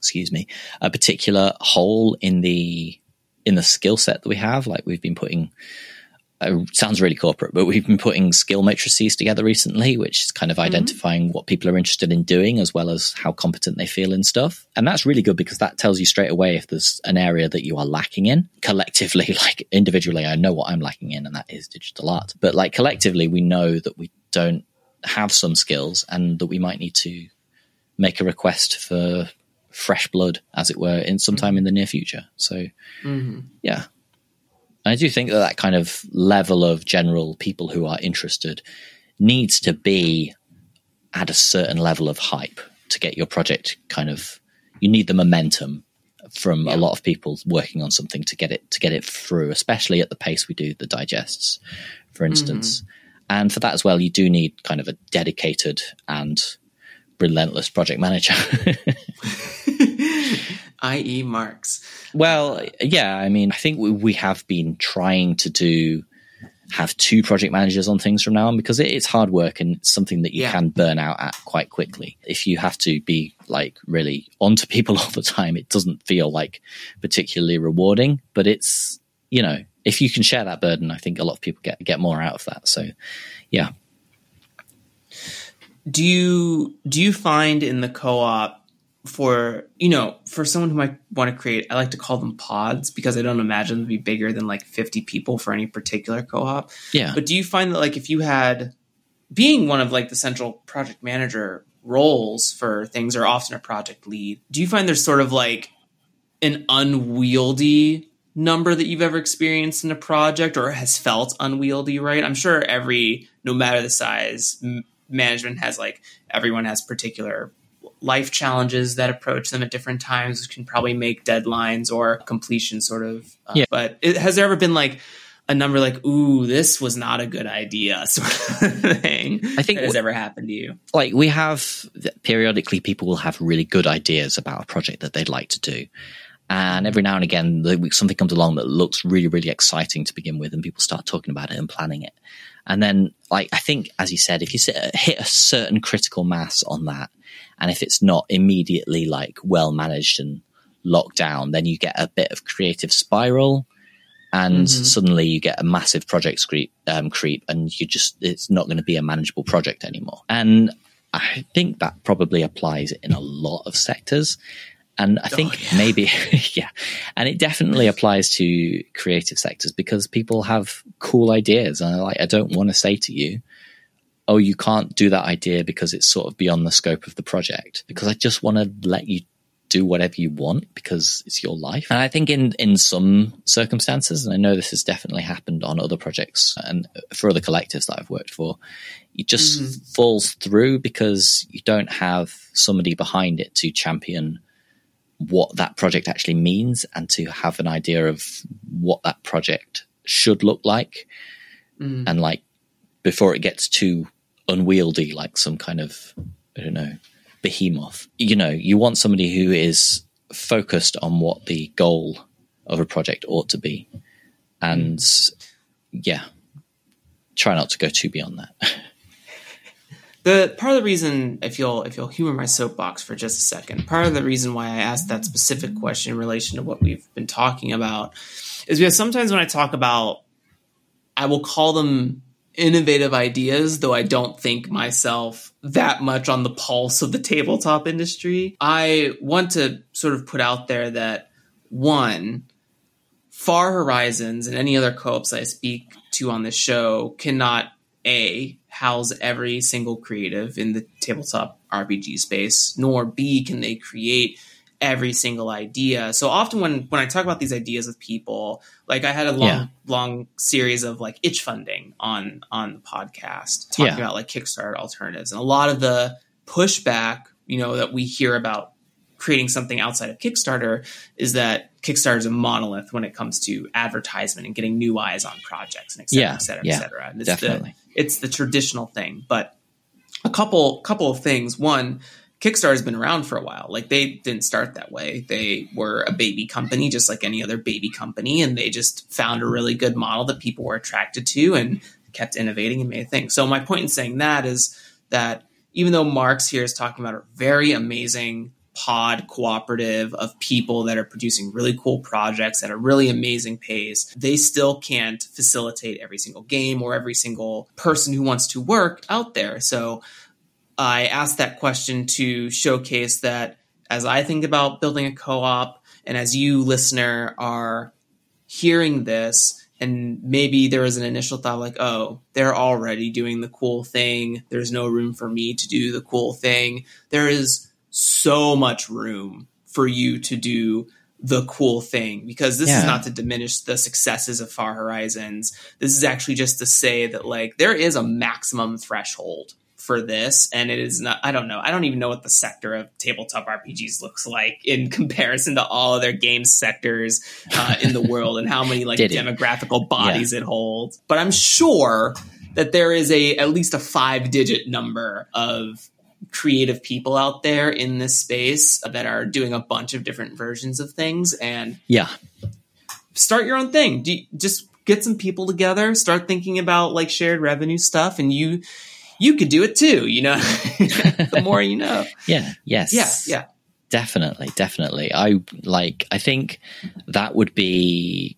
Excuse me. A particular hole in the in the skill set that we have, like we've been putting uh, sounds really corporate, but we've been putting skill matrices together recently, which is kind of mm-hmm. identifying mm-hmm. what people are interested in doing as well as how competent they feel in stuff. And that's really good because that tells you straight away if there's an area that you are lacking in. Collectively, like individually, I know what I'm lacking in, and that is digital art. But like collectively, we know that we don't have some skills and that we might need to make a request for fresh blood, as it were, in sometime in the near future. So, mm-hmm. yeah, I do think that that kind of level of general people who are interested needs to be at a certain level of hype to get your project kind of you need the momentum from yeah. a lot of people working on something to get it to get it through especially at the pace we do the digests for instance mm-hmm. and for that as well you do need kind of a dedicated and relentless project manager i.e Marx well yeah i mean i think we, we have been trying to do have two project managers on things from now on because it's hard work and it's something that you yeah. can burn out at quite quickly. If you have to be like really onto people all the time, it doesn't feel like particularly rewarding, but it's, you know, if you can share that burden, I think a lot of people get, get more out of that. So yeah. Do you, do you find in the co-op for you know for someone who might want to create i like to call them pods because i don't imagine them to be bigger than like 50 people for any particular co-op. Yeah. But do you find that like if you had being one of like the central project manager roles for things or often a project lead do you find there's sort of like an unwieldy number that you've ever experienced in a project or has felt unwieldy right? I'm sure every no matter the size management has like everyone has particular life challenges that approach them at different times which can probably make deadlines or completion sort of. Uh, yeah. But it, has there ever been like a number like, ooh, this was not a good idea sort of thing I think has ever happened to you? Like we have periodically people will have really good ideas about a project that they'd like to do. And every now and again, something comes along that looks really, really exciting to begin with, and people start talking about it and planning it. And then, like, I think, as you said, if you hit a certain critical mass on that, and if it's not immediately like well managed and locked down, then you get a bit of creative spiral and mm-hmm. suddenly you get a massive project creep, um, creep and you just, it's not going to be a manageable project anymore. And I think that probably applies in a lot of sectors. And I think oh, yeah. maybe, yeah. And it definitely applies to creative sectors because people have cool ideas. And I like, I don't want to say to you, oh, you can't do that idea because it's sort of beyond the scope of the project. Because I just want to let you do whatever you want because it's your life. And I think in, in some circumstances, and I know this has definitely happened on other projects and for other collectives that I've worked for, it just mm-hmm. falls through because you don't have somebody behind it to champion what that project actually means and to have an idea of what that project should look like. Mm. And like before it gets too unwieldy, like some kind of, I don't know, behemoth. You know, you want somebody who is focused on what the goal of a project ought to be. And yeah, try not to go too beyond that. the part of the reason if you'll if you'll humor my soapbox for just a second part of the reason why i asked that specific question in relation to what we've been talking about is because sometimes when i talk about i will call them innovative ideas, though I don't think myself that much on the pulse of the tabletop industry. I want to sort of put out there that one, Far Horizons and any other co-ops I speak to on this show cannot a house every single creative in the tabletop RPG space, nor B can they create every single idea. So often when when I talk about these ideas with people, like I had a long yeah. long series of like itch funding on on the podcast talking yeah. about like Kickstarter alternatives. And a lot of the pushback, you know, that we hear about creating something outside of Kickstarter is that Kickstarter is a monolith when it comes to advertisement and getting new eyes on projects and et cetera, yeah, et cetera, yeah, et cetera. And it's definitely. the it's the traditional thing. But a couple couple of things. One, Kickstarter has been around for a while. Like they didn't start that way. They were a baby company, just like any other baby company, and they just found a really good model that people were attracted to and kept innovating and made a thing. So my point in saying that is that even though Marx here is talking about a very amazing pod cooperative of people that are producing really cool projects at a really amazing pace, they still can't facilitate every single game or every single person who wants to work out there. So I asked that question to showcase that as I think about building a co op, and as you, listener, are hearing this, and maybe there was an initial thought like, oh, they're already doing the cool thing. There's no room for me to do the cool thing. There is so much room for you to do the cool thing because this yeah. is not to diminish the successes of Far Horizons. This is actually just to say that like there is a maximum threshold for this and it is not i don't know i don't even know what the sector of tabletop rpgs looks like in comparison to all other game sectors uh, in the world and how many like demographical bodies yeah. it holds but i'm sure that there is a at least a five digit number of creative people out there in this space that are doing a bunch of different versions of things and yeah start your own thing you, just get some people together start thinking about like shared revenue stuff and you you could do it too, you know? the more you know. Yeah. Yes. Yeah. Yeah. Definitely. Definitely. I like, I think that would be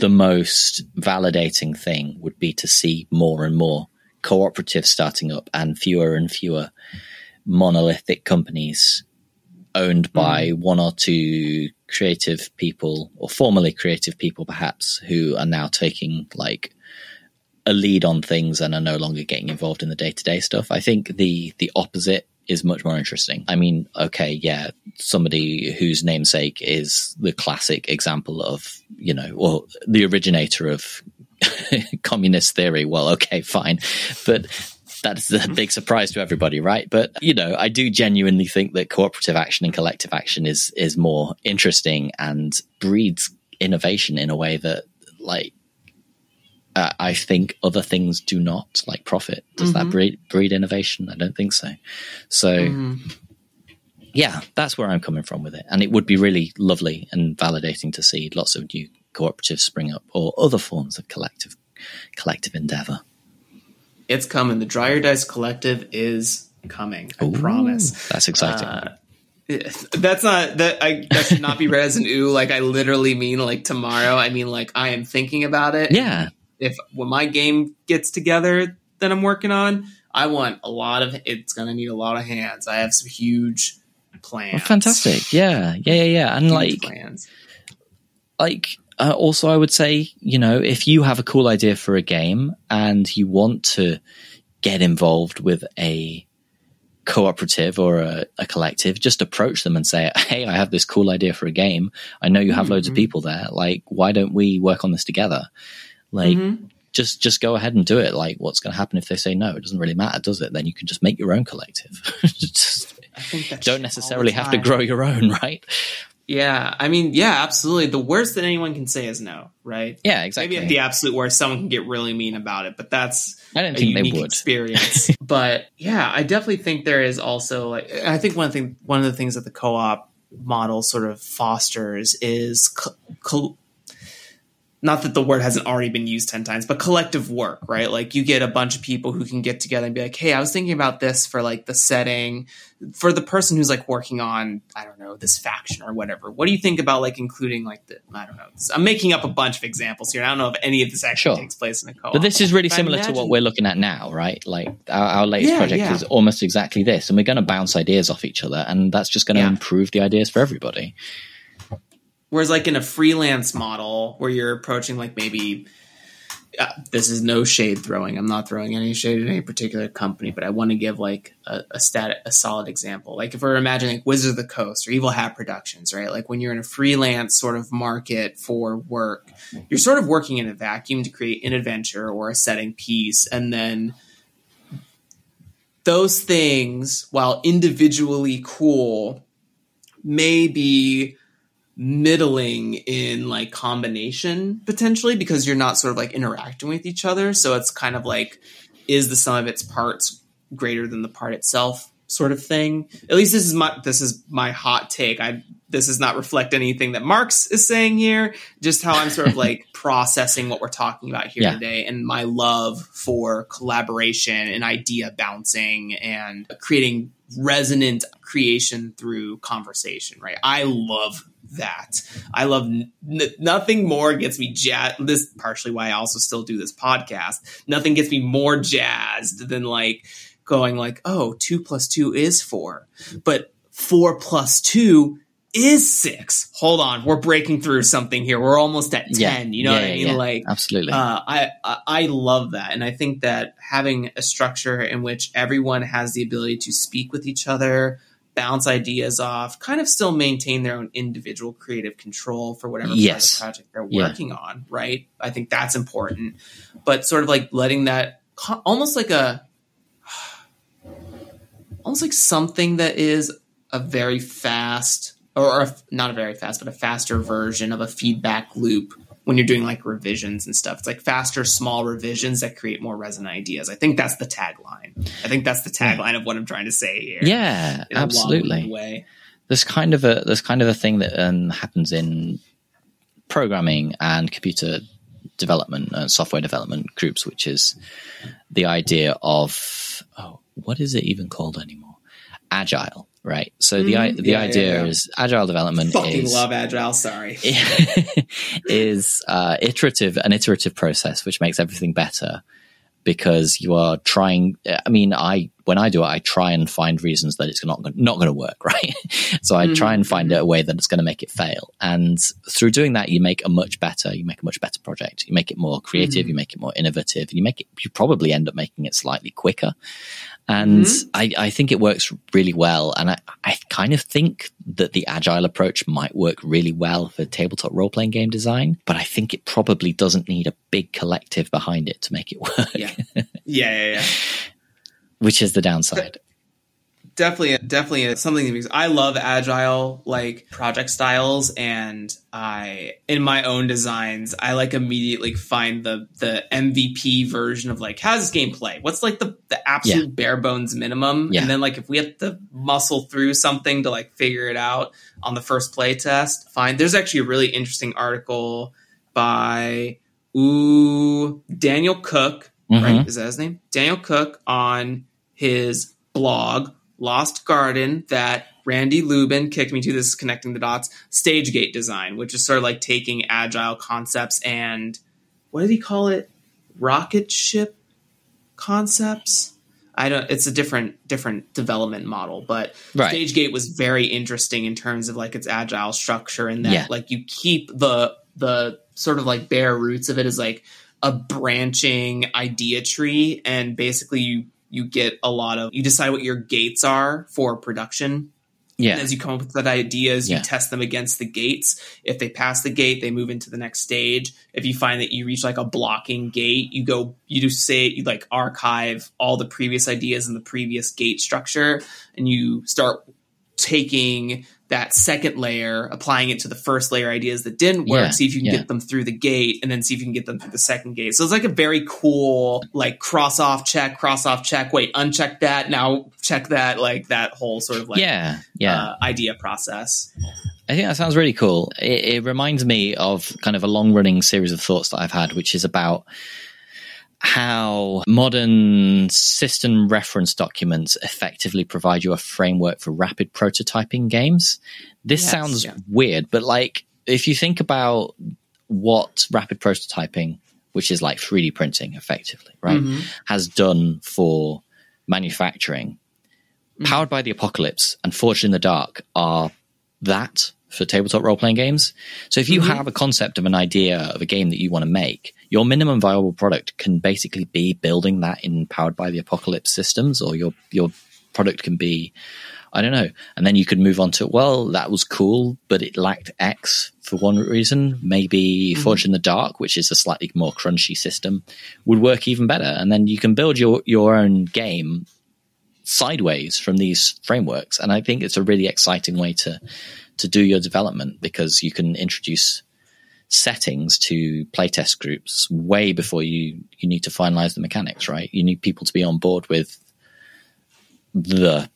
the most validating thing would be to see more and more cooperatives starting up and fewer and fewer monolithic companies owned by mm. one or two creative people or formerly creative people perhaps who are now taking like a lead on things and are no longer getting involved in the day to day stuff. I think the the opposite is much more interesting. I mean, okay, yeah, somebody whose namesake is the classic example of, you know, or the originator of communist theory. Well, okay, fine. But that's a big surprise to everybody, right? But you know, I do genuinely think that cooperative action and collective action is is more interesting and breeds innovation in a way that like uh, I think other things do not, like profit. Does mm-hmm. that breed, breed innovation? I don't think so. So, mm-hmm. yeah, that's where I'm coming from with it. And it would be really lovely and validating to see lots of new cooperatives spring up or other forms of collective collective endeavor. It's coming. The Draw Your Dice Collective is coming. I Ooh, promise. That's exciting. Uh, that's not that I that should not be read as an ooh. Like I literally mean like tomorrow. I mean like I am thinking about it. Yeah if when my game gets together that I'm working on, I want a lot of it's going to need a lot of hands. I have some huge plans. Oh, fantastic. Yeah. Yeah, yeah, yeah. And huge like plans. Like uh, also I would say, you know, if you have a cool idea for a game and you want to get involved with a cooperative or a, a, collective, just approach them and say, Hey, I have this cool idea for a game. I know you have mm-hmm. loads of mm-hmm. people there. Like, why don't we work on this together? Like, mm-hmm. just just go ahead and do it. Like, what's going to happen if they say no? It doesn't really matter, does it? Then you can just make your own collective. just, don't necessarily have to grow your own, right? Yeah, I mean, yeah, absolutely. The worst that anyone can say is no, right? Yeah, exactly. Maybe at the absolute worst, someone can get really mean about it, but that's I don't think they would. experience. but yeah, I definitely think there is also like I think one thing one of the things that the co-op model sort of fosters is co- co- not that the word hasn't already been used 10 times, but collective work, right? Like you get a bunch of people who can get together and be like, Hey, I was thinking about this for like the setting for the person who's like working on, I don't know, this faction or whatever. What do you think about like including like the, I don't know, I'm making up a bunch of examples here. I don't know if any of this actually sure. takes place in a co-op. But this is really similar imagine- to what we're looking at now, right? Like our, our latest yeah, project yeah. is almost exactly this. And we're going to bounce ideas off each other and that's just going to yeah. improve the ideas for everybody. Whereas like in a freelance model where you're approaching like maybe uh, this is no shade throwing. I'm not throwing any shade at any particular company, but I want to give like a, a stat, a solid example. Like if we're imagining like Wizard of the Coast or Evil Hat Productions, right? Like when you're in a freelance sort of market for work, you're sort of working in a vacuum to create an adventure or a setting piece, and then those things, while individually cool, may be middling in like combination potentially because you're not sort of like interacting with each other. So it's kind of like, is the sum of its parts greater than the part itself sort of thing? At least this is my this is my hot take. I this does not reflect anything that Marx is saying here, just how I'm sort of like processing what we're talking about here yeah. today and my love for collaboration and idea bouncing and creating resonant creation through conversation, right? I love that. I love n- nothing more gets me jazzed. This partially why I also still do this podcast. Nothing gets me more jazzed than like going like, oh, two plus two is four, but four plus two is six. Hold on, we're breaking through something here. We're almost at ten. Yeah, you know yeah, what I mean? Yeah, like absolutely. Uh, I, I I love that, and I think that having a structure in which everyone has the ability to speak with each other, bounce ideas off, kind of still maintain their own individual creative control for whatever yes. project they're working yeah. on, right? I think that's important. But sort of like letting that almost like a almost like something that is a very fast or a, not a very fast, but a faster version of a feedback loop when you're doing like revisions and stuff. It's like faster, small revisions that create more resonant ideas. I think that's the tagline. I think that's the tagline of what I'm trying to say here. Yeah, absolutely. Way. There's kind of a there's kind of a thing that um, happens in programming and computer development and software development groups, which is the idea of oh, what is it even called anymore? Agile right? So mm-hmm. the the yeah, idea yeah, yeah. is agile development. Fucking is, love agile. Sorry, is uh, iterative an iterative process which makes everything better because you are trying. I mean, I when I do it, I try and find reasons that it's not not going to work, right? so I mm-hmm. try and find a way that it's going to make it fail, and through doing that, you make a much better you make a much better project. You make it more creative, mm-hmm. you make it more innovative, you make it. You probably end up making it slightly quicker. And mm-hmm. I, I, think it works really well. And I, I kind of think that the agile approach might work really well for tabletop role playing game design, but I think it probably doesn't need a big collective behind it to make it work. Yeah. Yeah. Yeah. yeah. Which is the downside definitely definitely something because I love agile like project styles and I in my own designs I like immediately find the the MVP version of like how's this game play what's like the the absolute yeah. bare bones minimum yeah. and then like if we have to muscle through something to like figure it out on the first play test fine there's actually a really interesting article by ooh Daniel Cook mm-hmm. right is that his name Daniel Cook on his blog Lost Garden that Randy Lubin kicked me to. This is connecting the dots. Stage gate design, which is sort of like taking agile concepts and what did he call it? Rocket ship concepts. I don't. It's a different different development model, but right. StageGate was very interesting in terms of like its agile structure and that yeah. like you keep the the sort of like bare roots of it as like a branching idea tree, and basically you you get a lot of you decide what your gates are for production yeah. And as you come up with that ideas, you yeah. test them against the gates. If they pass the gate, they move into the next stage. If you find that you reach like a blocking gate, you go, you do say, you like archive all the previous ideas in the previous gate structure and you start taking that second layer, applying it to the first layer ideas that didn't work, yeah, see if you can yeah. get them through the gate, and then see if you can get them through the second gate. So it's like a very cool, like cross off check, cross off check, wait, uncheck that, now check that, like that whole sort of like yeah, yeah. Uh, idea process. I think that sounds really cool. It, it reminds me of kind of a long running series of thoughts that I've had, which is about how modern system reference documents effectively provide you a framework for rapid prototyping games. This yes, sounds yeah. weird, but like if you think about what rapid prototyping, which is like 3D printing effectively, right, mm-hmm. has done for manufacturing, mm-hmm. Powered by the Apocalypse and Forged in the Dark are that for tabletop role playing games. So if you mm-hmm. have a concept of an idea of a game that you want to make, your minimum viable product can basically be building that in powered by the apocalypse systems, or your your product can be I don't know. And then you could move on to, well, that was cool, but it lacked X for one reason. Maybe mm-hmm. Forge in the Dark, which is a slightly more crunchy system, would work even better. And then you can build your, your own game sideways from these frameworks. And I think it's a really exciting way to, to do your development because you can introduce settings to playtest groups way before you you need to finalize the mechanics right you need people to be on board with the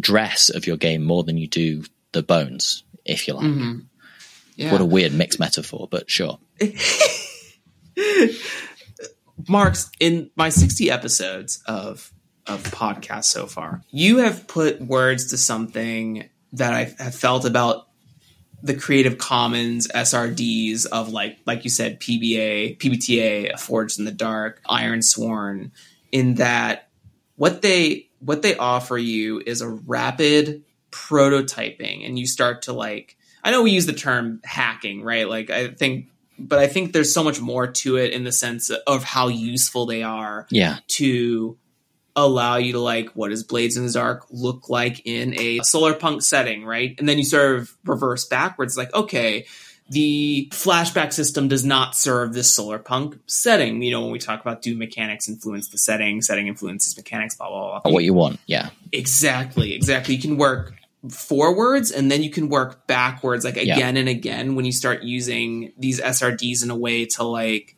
dress of your game more than you do the bones if you like mm-hmm. yeah. what a weird mixed metaphor but sure marx in my 60 episodes of of podcast so far you have put words to something that I have felt about the Creative Commons SRDs of like like you said PBA, PBTA, Forged in the Dark, Ironsworn, in that what they what they offer you is a rapid prototyping and you start to like I know we use the term hacking, right? Like I think but I think there's so much more to it in the sense of how useful they are yeah. to allow you to like what does blades in the dark look like in a solar punk setting right and then you sort of reverse backwards like okay the flashback system does not serve this solar punk setting. You know, when we talk about do mechanics influence the setting, setting influences mechanics, blah, blah, blah. What you want, yeah. Exactly, exactly. You can work forwards and then you can work backwards, like again yeah. and again when you start using these SRDs in a way to like,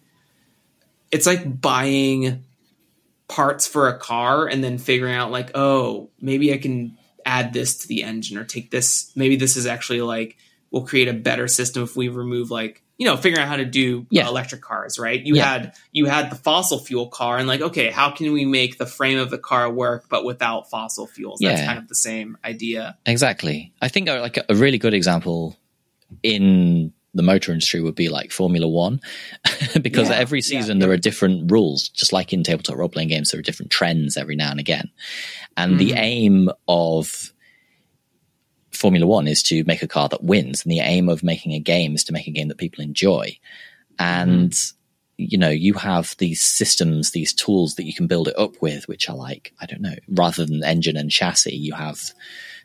it's like buying parts for a car and then figuring out, like, oh, maybe I can add this to the engine or take this. Maybe this is actually like, we'll create a better system if we remove like you know figuring out how to do yeah. uh, electric cars right you yeah. had you had the fossil fuel car and like okay how can we make the frame of the car work but without fossil fuels that's kind of the same idea exactly i think uh, like a really good example in the motor industry would be like Formula One, because yeah, every season yeah, there are different rules, just like in tabletop role playing games, there are different trends every now and again. And mm. the aim of Formula One is to make a car that wins, and the aim of making a game is to make a game that people enjoy. And mm. you know, you have these systems, these tools that you can build it up with, which are like I don't know, rather than engine and chassis, you have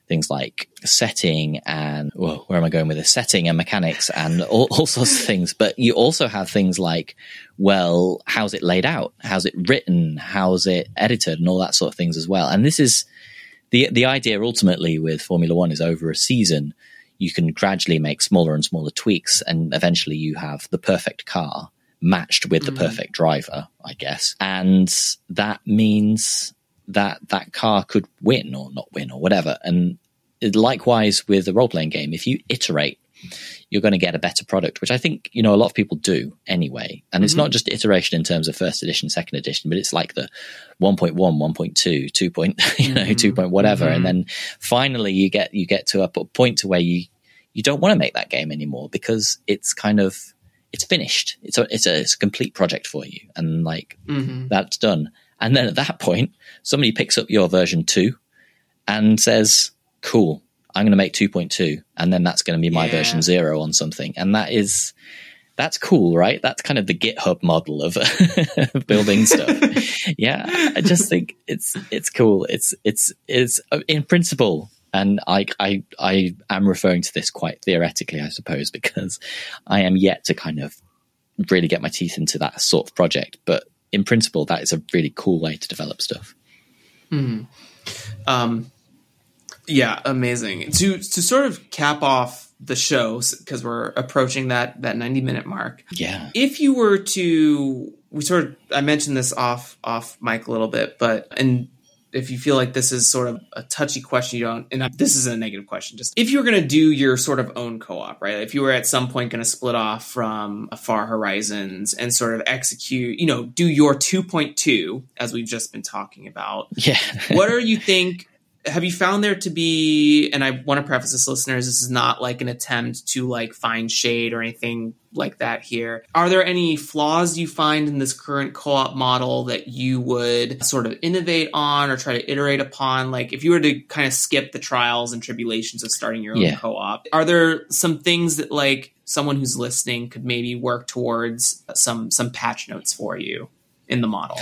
things like setting and well, where am I going with this? Setting and mechanics and all, all sorts of things. But you also have things like, well, how's it laid out? How's it written? How's it edited? And all that sort of things as well. And this is the the idea ultimately with Formula One is over a season, you can gradually make smaller and smaller tweaks, and eventually you have the perfect car matched with the mm. perfect driver, I guess. And that means that that car could win or not win or whatever. And likewise with a role playing game, if you iterate you're going to get a better product, which I think, you know, a lot of people do anyway. And mm-hmm. it's not just iteration in terms of first edition, second edition, but it's like the 1.1, 1.2, 2. Point, you know, mm-hmm. 2. Point whatever. Mm-hmm. And then finally you get, you get to a point to where you, you don't want to make that game anymore because it's kind of, it's finished. It's a, it's a, it's a complete project for you. And like mm-hmm. that's done. And then at that point, somebody picks up your version two and says, cool, I'm going to make 2.2 and then that's going to be my yeah. version zero on something. And that is, that's cool, right? That's kind of the GitHub model of building stuff. yeah. I just think it's, it's cool. It's, it's, it's uh, in principle. And I, I, I am referring to this quite theoretically, I suppose, because I am yet to kind of really get my teeth into that sort of project. But in principle, that is a really cool way to develop stuff. Mm. Um, yeah, amazing. To to sort of cap off the show because we're approaching that that 90 minute mark. Yeah. If you were to we sort of I mentioned this off off mic a little bit, but and if you feel like this is sort of a touchy question, you don't, and this isn't a negative question. Just if you were going to do your sort of own co-op, right? If you were at some point going to split off from Far Horizons and sort of execute, you know, do your 2.2 as we've just been talking about. Yeah. what are you think have you found there to be and i want to preface this listeners this is not like an attempt to like find shade or anything like that here. Are there any flaws you find in this current co-op model that you would sort of innovate on or try to iterate upon? Like if you were to kind of skip the trials and tribulations of starting your own yeah. co-op are there some things that like someone who's listening could maybe work towards some some patch notes for you in the model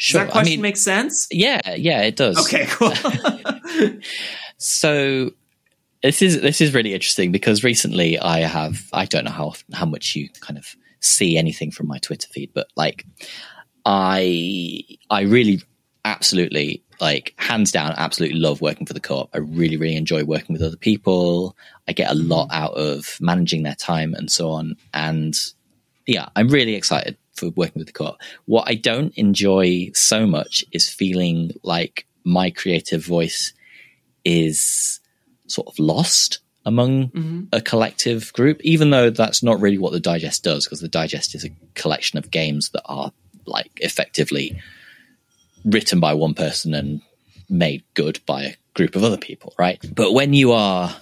Sure. Does that question I mean, make sense? Yeah, yeah, it does. Okay, cool. so this is this is really interesting because recently I have I don't know how how much you kind of see anything from my Twitter feed, but like I I really absolutely like hands down absolutely love working for the co-op. I really really enjoy working with other people. I get a lot mm-hmm. out of managing their time and so on. And yeah, I'm really excited for working with the co-op. What I don't enjoy so much is feeling like my creative voice is sort of lost among mm-hmm. a collective group, even though that's not really what the digest does, because the digest is a collection of games that are like effectively written by one person and made good by a group of other people, right? But when you are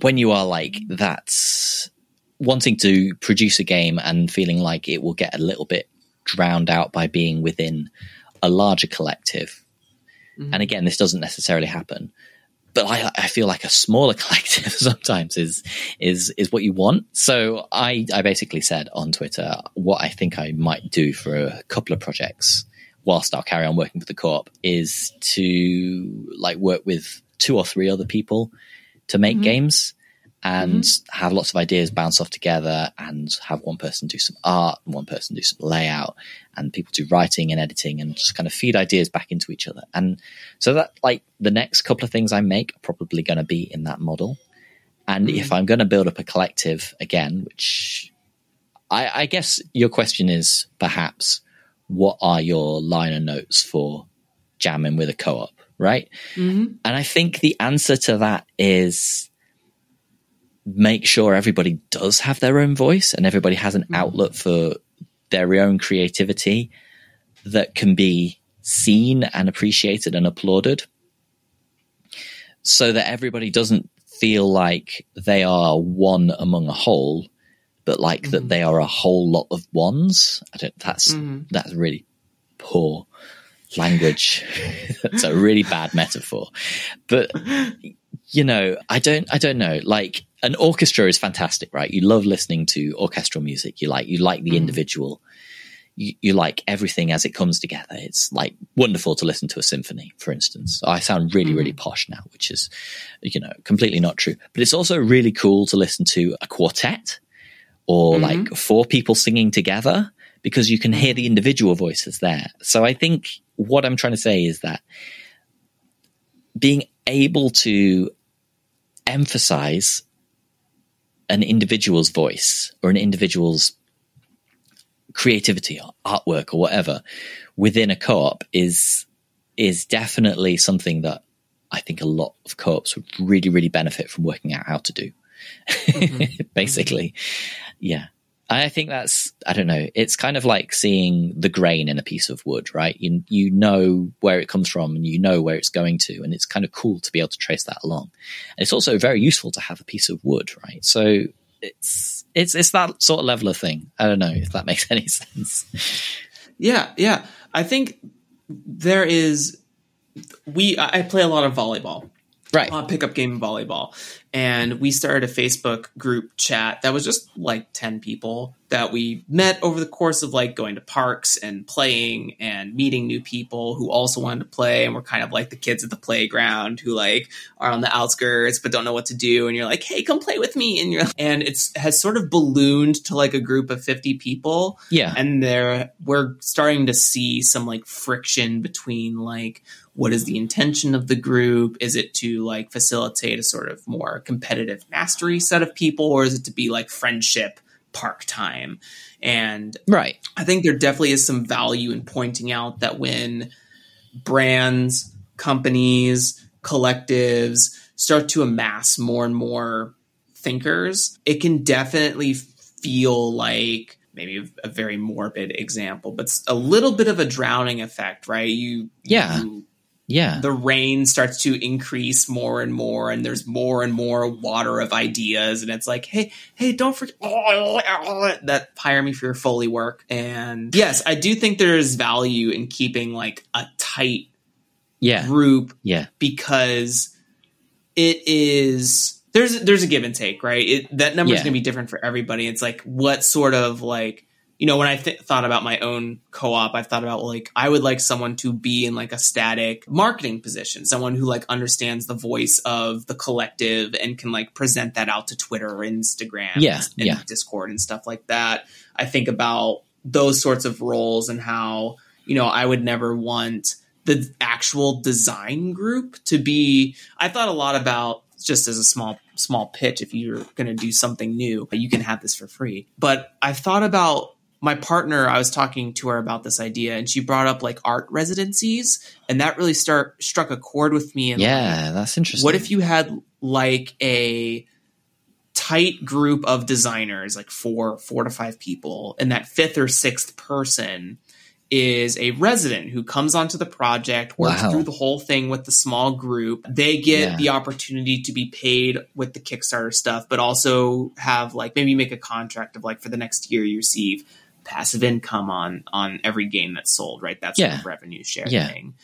when you are like that wanting to produce a game and feeling like it will get a little bit drowned out by being within a larger collective. Mm-hmm. And again, this doesn't necessarily happen. But I, I feel like a smaller collective sometimes is is is what you want. So I, I basically said on Twitter what I think I might do for a couple of projects whilst I'll carry on working with the co-op is to like work with two or three other people to make mm-hmm. games and mm-hmm. have lots of ideas bounce off together and have one person do some art and one person do some layout and people do writing and editing and just kind of feed ideas back into each other. And so that like the next couple of things I make are probably going to be in that model. And mm-hmm. if I'm going to build up a collective again, which I, I guess your question is perhaps what are your liner notes for jamming with a co-op, right? Mm-hmm. And I think the answer to that is make sure everybody does have their own voice and everybody has an mm-hmm. outlet for their own creativity that can be seen and appreciated and applauded so that everybody doesn't feel like they are one among a whole but like mm-hmm. that they are a whole lot of ones i don't that's mm-hmm. that's really poor language that's a really bad metaphor but you know i don't i don't know like an orchestra is fantastic, right? You love listening to orchestral music. You like you like the mm. individual. You, you, like everything as it comes together. It's like wonderful to listen to a symphony, for instance. I sound really, mm. really posh now, which is, you know, completely not true. But it's also really cool to listen to a quartet or mm-hmm. like four people singing together because you can hear the individual voices there. So I think what I'm trying to say is that being able to emphasize an individual's voice or an individual's creativity or artwork or whatever within a co-op is is definitely something that I think a lot of co-ops would really really benefit from working out how to do. Mm-hmm. Basically, yeah. I think that's I don't know. It's kind of like seeing the grain in a piece of wood, right? You you know where it comes from and you know where it's going to, and it's kind of cool to be able to trace that along. And it's also very useful to have a piece of wood, right? So it's it's it's that sort of level of thing. I don't know if that makes any sense. Yeah, yeah. I think there is we I play a lot of volleyball right. uh, pickup game volleyball. And we started a facebook group chat that was just like 10 people that we met over the course of like going to parks and playing and meeting new people who also wanted to play and we're kind of like the kids at the playground who like are on the outskirts but don't know what to do. And you're like hey come play with me. And you're and it's has sort of ballooned to like a group of 50 people. Yeah. And there we're starting to see some like friction between like what is the intention of the group? Is it to like facilitate a sort of more competitive mastery set of people, or is it to be like friendship park time? And right, I think there definitely is some value in pointing out that when brands, companies, collectives start to amass more and more thinkers, it can definitely feel like maybe a very morbid example, but a little bit of a drowning effect, right? You, yeah. You yeah. The rain starts to increase more and more and there's more and more water of ideas and it's like hey hey don't forget that hire me for your foley work. And yes i do think there's value in keeping like a tight yeah. group yeah. because it is there's there's a give and take right? It, that number is Yeah. going to be different for everybody. It's like what sort of like you know, when I th- thought about my own co-op, I've thought about like I would like someone to be in like a static marketing position, someone who like understands the voice of the collective and can like present that out to Twitter or Instagram, Yeah, and yeah. Discord and stuff like that. I think about those sorts of roles and how you know I would never want the actual design group to be. I thought a lot about just as a small small pitch if you're going to do something new you can have this for free but i thought about my partner, I was talking to her about this idea, and she brought up like art residencies, and that really start struck a chord with me. And yeah, like, that's interesting. What if you had like a tight group of designers, like four, four to five people, and that fifth or sixth person is a resident who comes onto the project, works Wow. through the whole thing with the small group. They get Yeah. the opportunity to be paid with the Kickstarter stuff, but also have like maybe make a contract of like for the next year you receive passive income on on every game that's sold, right? That's Yeah. a revenue share Yeah. thing.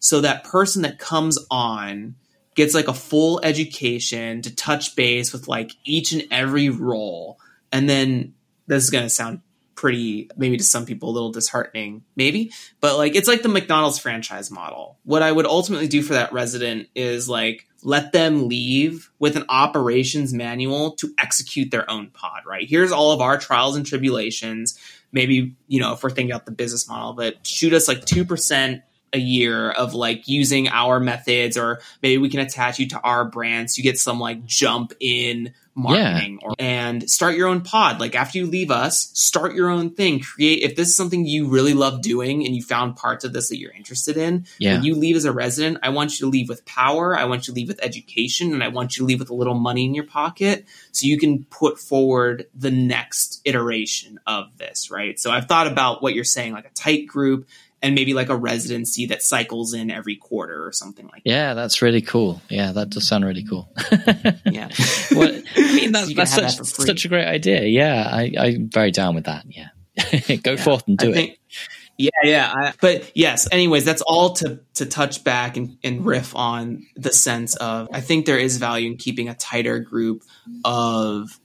So that person that comes on gets like a full education to touch base with like each and every role. And then this is going to sound pretty maybe to some people a little disheartening maybe but like it's like the mcdonald's franchise model what i would ultimately do for that resident is like let them leave with an operations manual to execute their own pod right here's all of our trials and tribulations maybe you know if we're thinking about the business model but shoot us like 2% a year of like using our methods or maybe we can attach you to our brands you get some like jump in marketing yeah. or, and start your own pod like after you leave us start your own thing create if this is something you really love doing and you found parts of this that you're interested in yeah. when you leave as a resident i want you to leave with power i want you to leave with education and i want you to leave with a little money in your pocket so you can put forward the next iteration of this right so i've thought about what you're saying like a tight group and maybe like a residency that cycles in every quarter or something like that. Yeah, that's really cool. Yeah, that does sound really cool. yeah. well, I mean, that's, so that's such, that such, a great idea. Yeah, I, I'm very down with that. Yeah. Go yeah. forth and do think, it. Yeah, yeah. I, but yes, anyways, that's all to to touch back and, and riff on the sense of I think there is value in keeping a tighter group of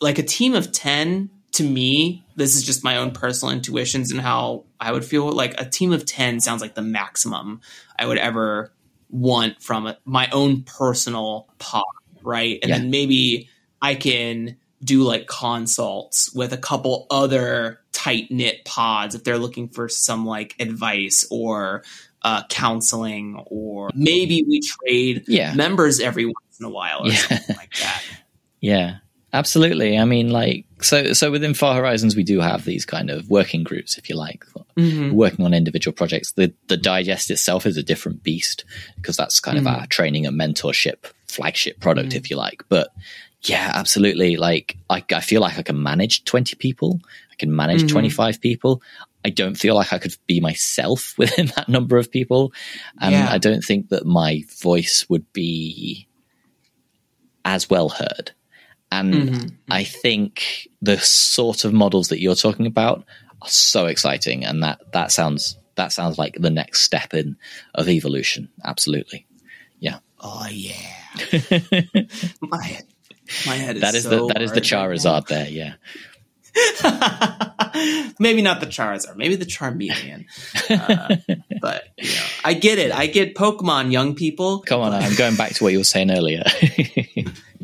like a team of 10 to me, this is just my own personal intuitions and how I would feel like a team of 10 sounds like the maximum I would ever want from a, my own personal pod, right? And yeah. then maybe I can do like consults with a couple other tight knit pods if they're looking for some like advice or uh, counseling, or maybe we trade yeah. members every once in a while or yeah. something like that. Yeah. Absolutely. I mean, like, so, so within Far Horizons, we do have these kind of working groups, if you like, mm-hmm. working on individual projects. The, the digest itself is a different beast because that's kind mm-hmm. of our training and mentorship flagship product, mm-hmm. if you like. But yeah, absolutely. Like, I, I feel like I can manage 20 people. I can manage mm-hmm. 25 people. I don't feel like I could be myself within that number of people. And yeah. I don't think that my voice would be as well heard. And mm-hmm. I think the sort of models that you're talking about are so exciting, and that that sounds that sounds like the next step in of evolution. Absolutely, yeah. Oh yeah, my head, my head is that is so the that is the Charizard right there. Yeah. maybe not the Charizard, maybe the Charmeleon. Uh, but you know, I get it. I get Pokemon, young people. Come on, I'm going back to what you were saying earlier.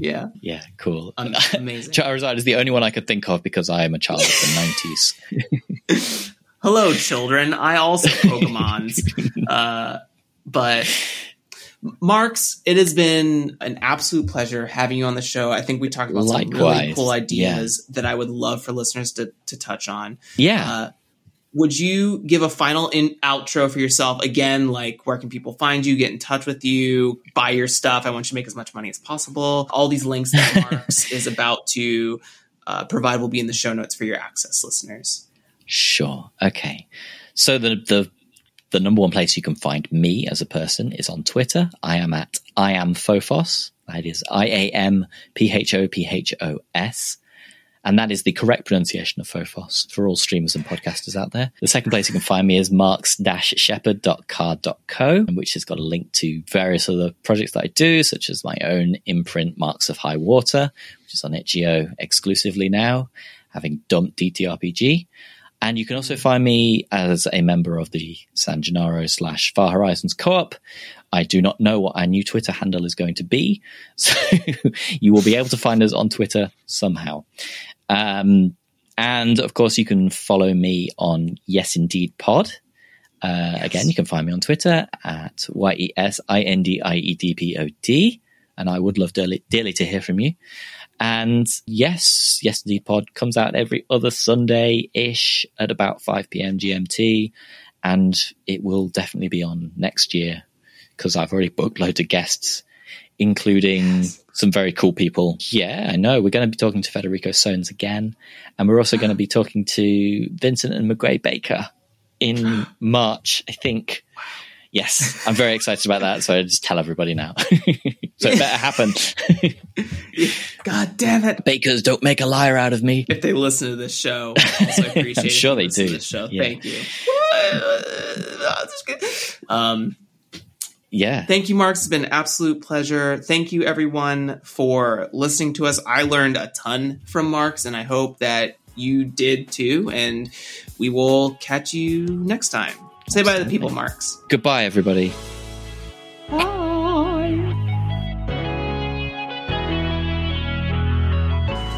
yeah, yeah, cool. Um, amazing. Charizard is the only one I could think of because I am a child of the '90s. Hello, children. I also Pokemon's, uh, but Marx, it has been an absolute pleasure having you on the show. I think we talked about Likewise. some really cool ideas yeah. that I would love for listeners to, to touch on. Yeah. Uh, would you give a final in outro for yourself again like where can people find you get in touch with you buy your stuff i want you to make as much money as possible all these links that marx is about to uh, provide will be in the show notes for your access listeners sure okay so the the the number one place you can find me as a person is on Twitter. I am at I am Phophos. That is I A M P H O P H O S. And that is the correct pronunciation of Phophos for all streamers and podcasters out there. The second place you can find me is marx-shepherd.carrd.co, which has got a link to various other projects that I do, such as my own imprint Marks of High Water, which is on itch.io exclusively now, having dumped DTRPG. And you can also find me as a member of the San Gennaro slash Far Horizons co-op. I do not know what our new Twitter handle is going to be, so you will be able to find us on Twitter somehow. Um, and of course, you can follow me on Yes Indie'd Pod. Uh, yes. Again, you can find me on Twitter at Y E S I N D I E D P O D. And I would love dearly, dearly to hear from you. And yes, Yes Indie'd Pod comes out every other Sunday ish at about 5 p.m. GMT. And it will definitely be on next year because I've already booked loads of guests, including yes. Some very cool people. Yeah, I know. We're going to be talking to Federico Sohns again. And we're also going to be talking to Vincent and Meguey Baker in March, I think. Yes, I'm very excited about that. So I just tell everybody now. so it better happen. God damn it. Bakers don't make a liar out of me. If they listen to this show, I also appreciate I'm sure they do. This show. Yeah. Thank you. um, yeah. Thank you, Marx. It's been an absolute pleasure. Thank you, everyone, for listening to us. I learned a ton from Marx, and I hope that you did too. And we will catch you next time. Say bye to the people, Marx. Goodbye, everybody. Bye.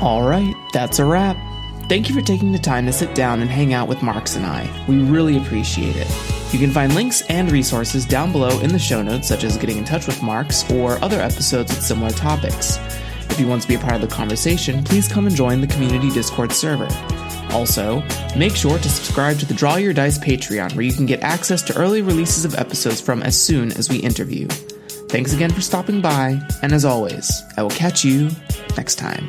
All right, that's a wrap. Thank you for taking the time to sit down and hang out with Marx and I. We really appreciate it. You can find links and resources down below in the show notes, such as getting in touch with Marx or other episodes with similar topics. If you want to be a part of the conversation, please come and join the community Discord server. Also, make sure to subscribe to the Draw Your Dice Patreon, where you can get access to early releases of episodes from as soon as we interview. Thanks again for stopping by, and as always, I will catch you next time.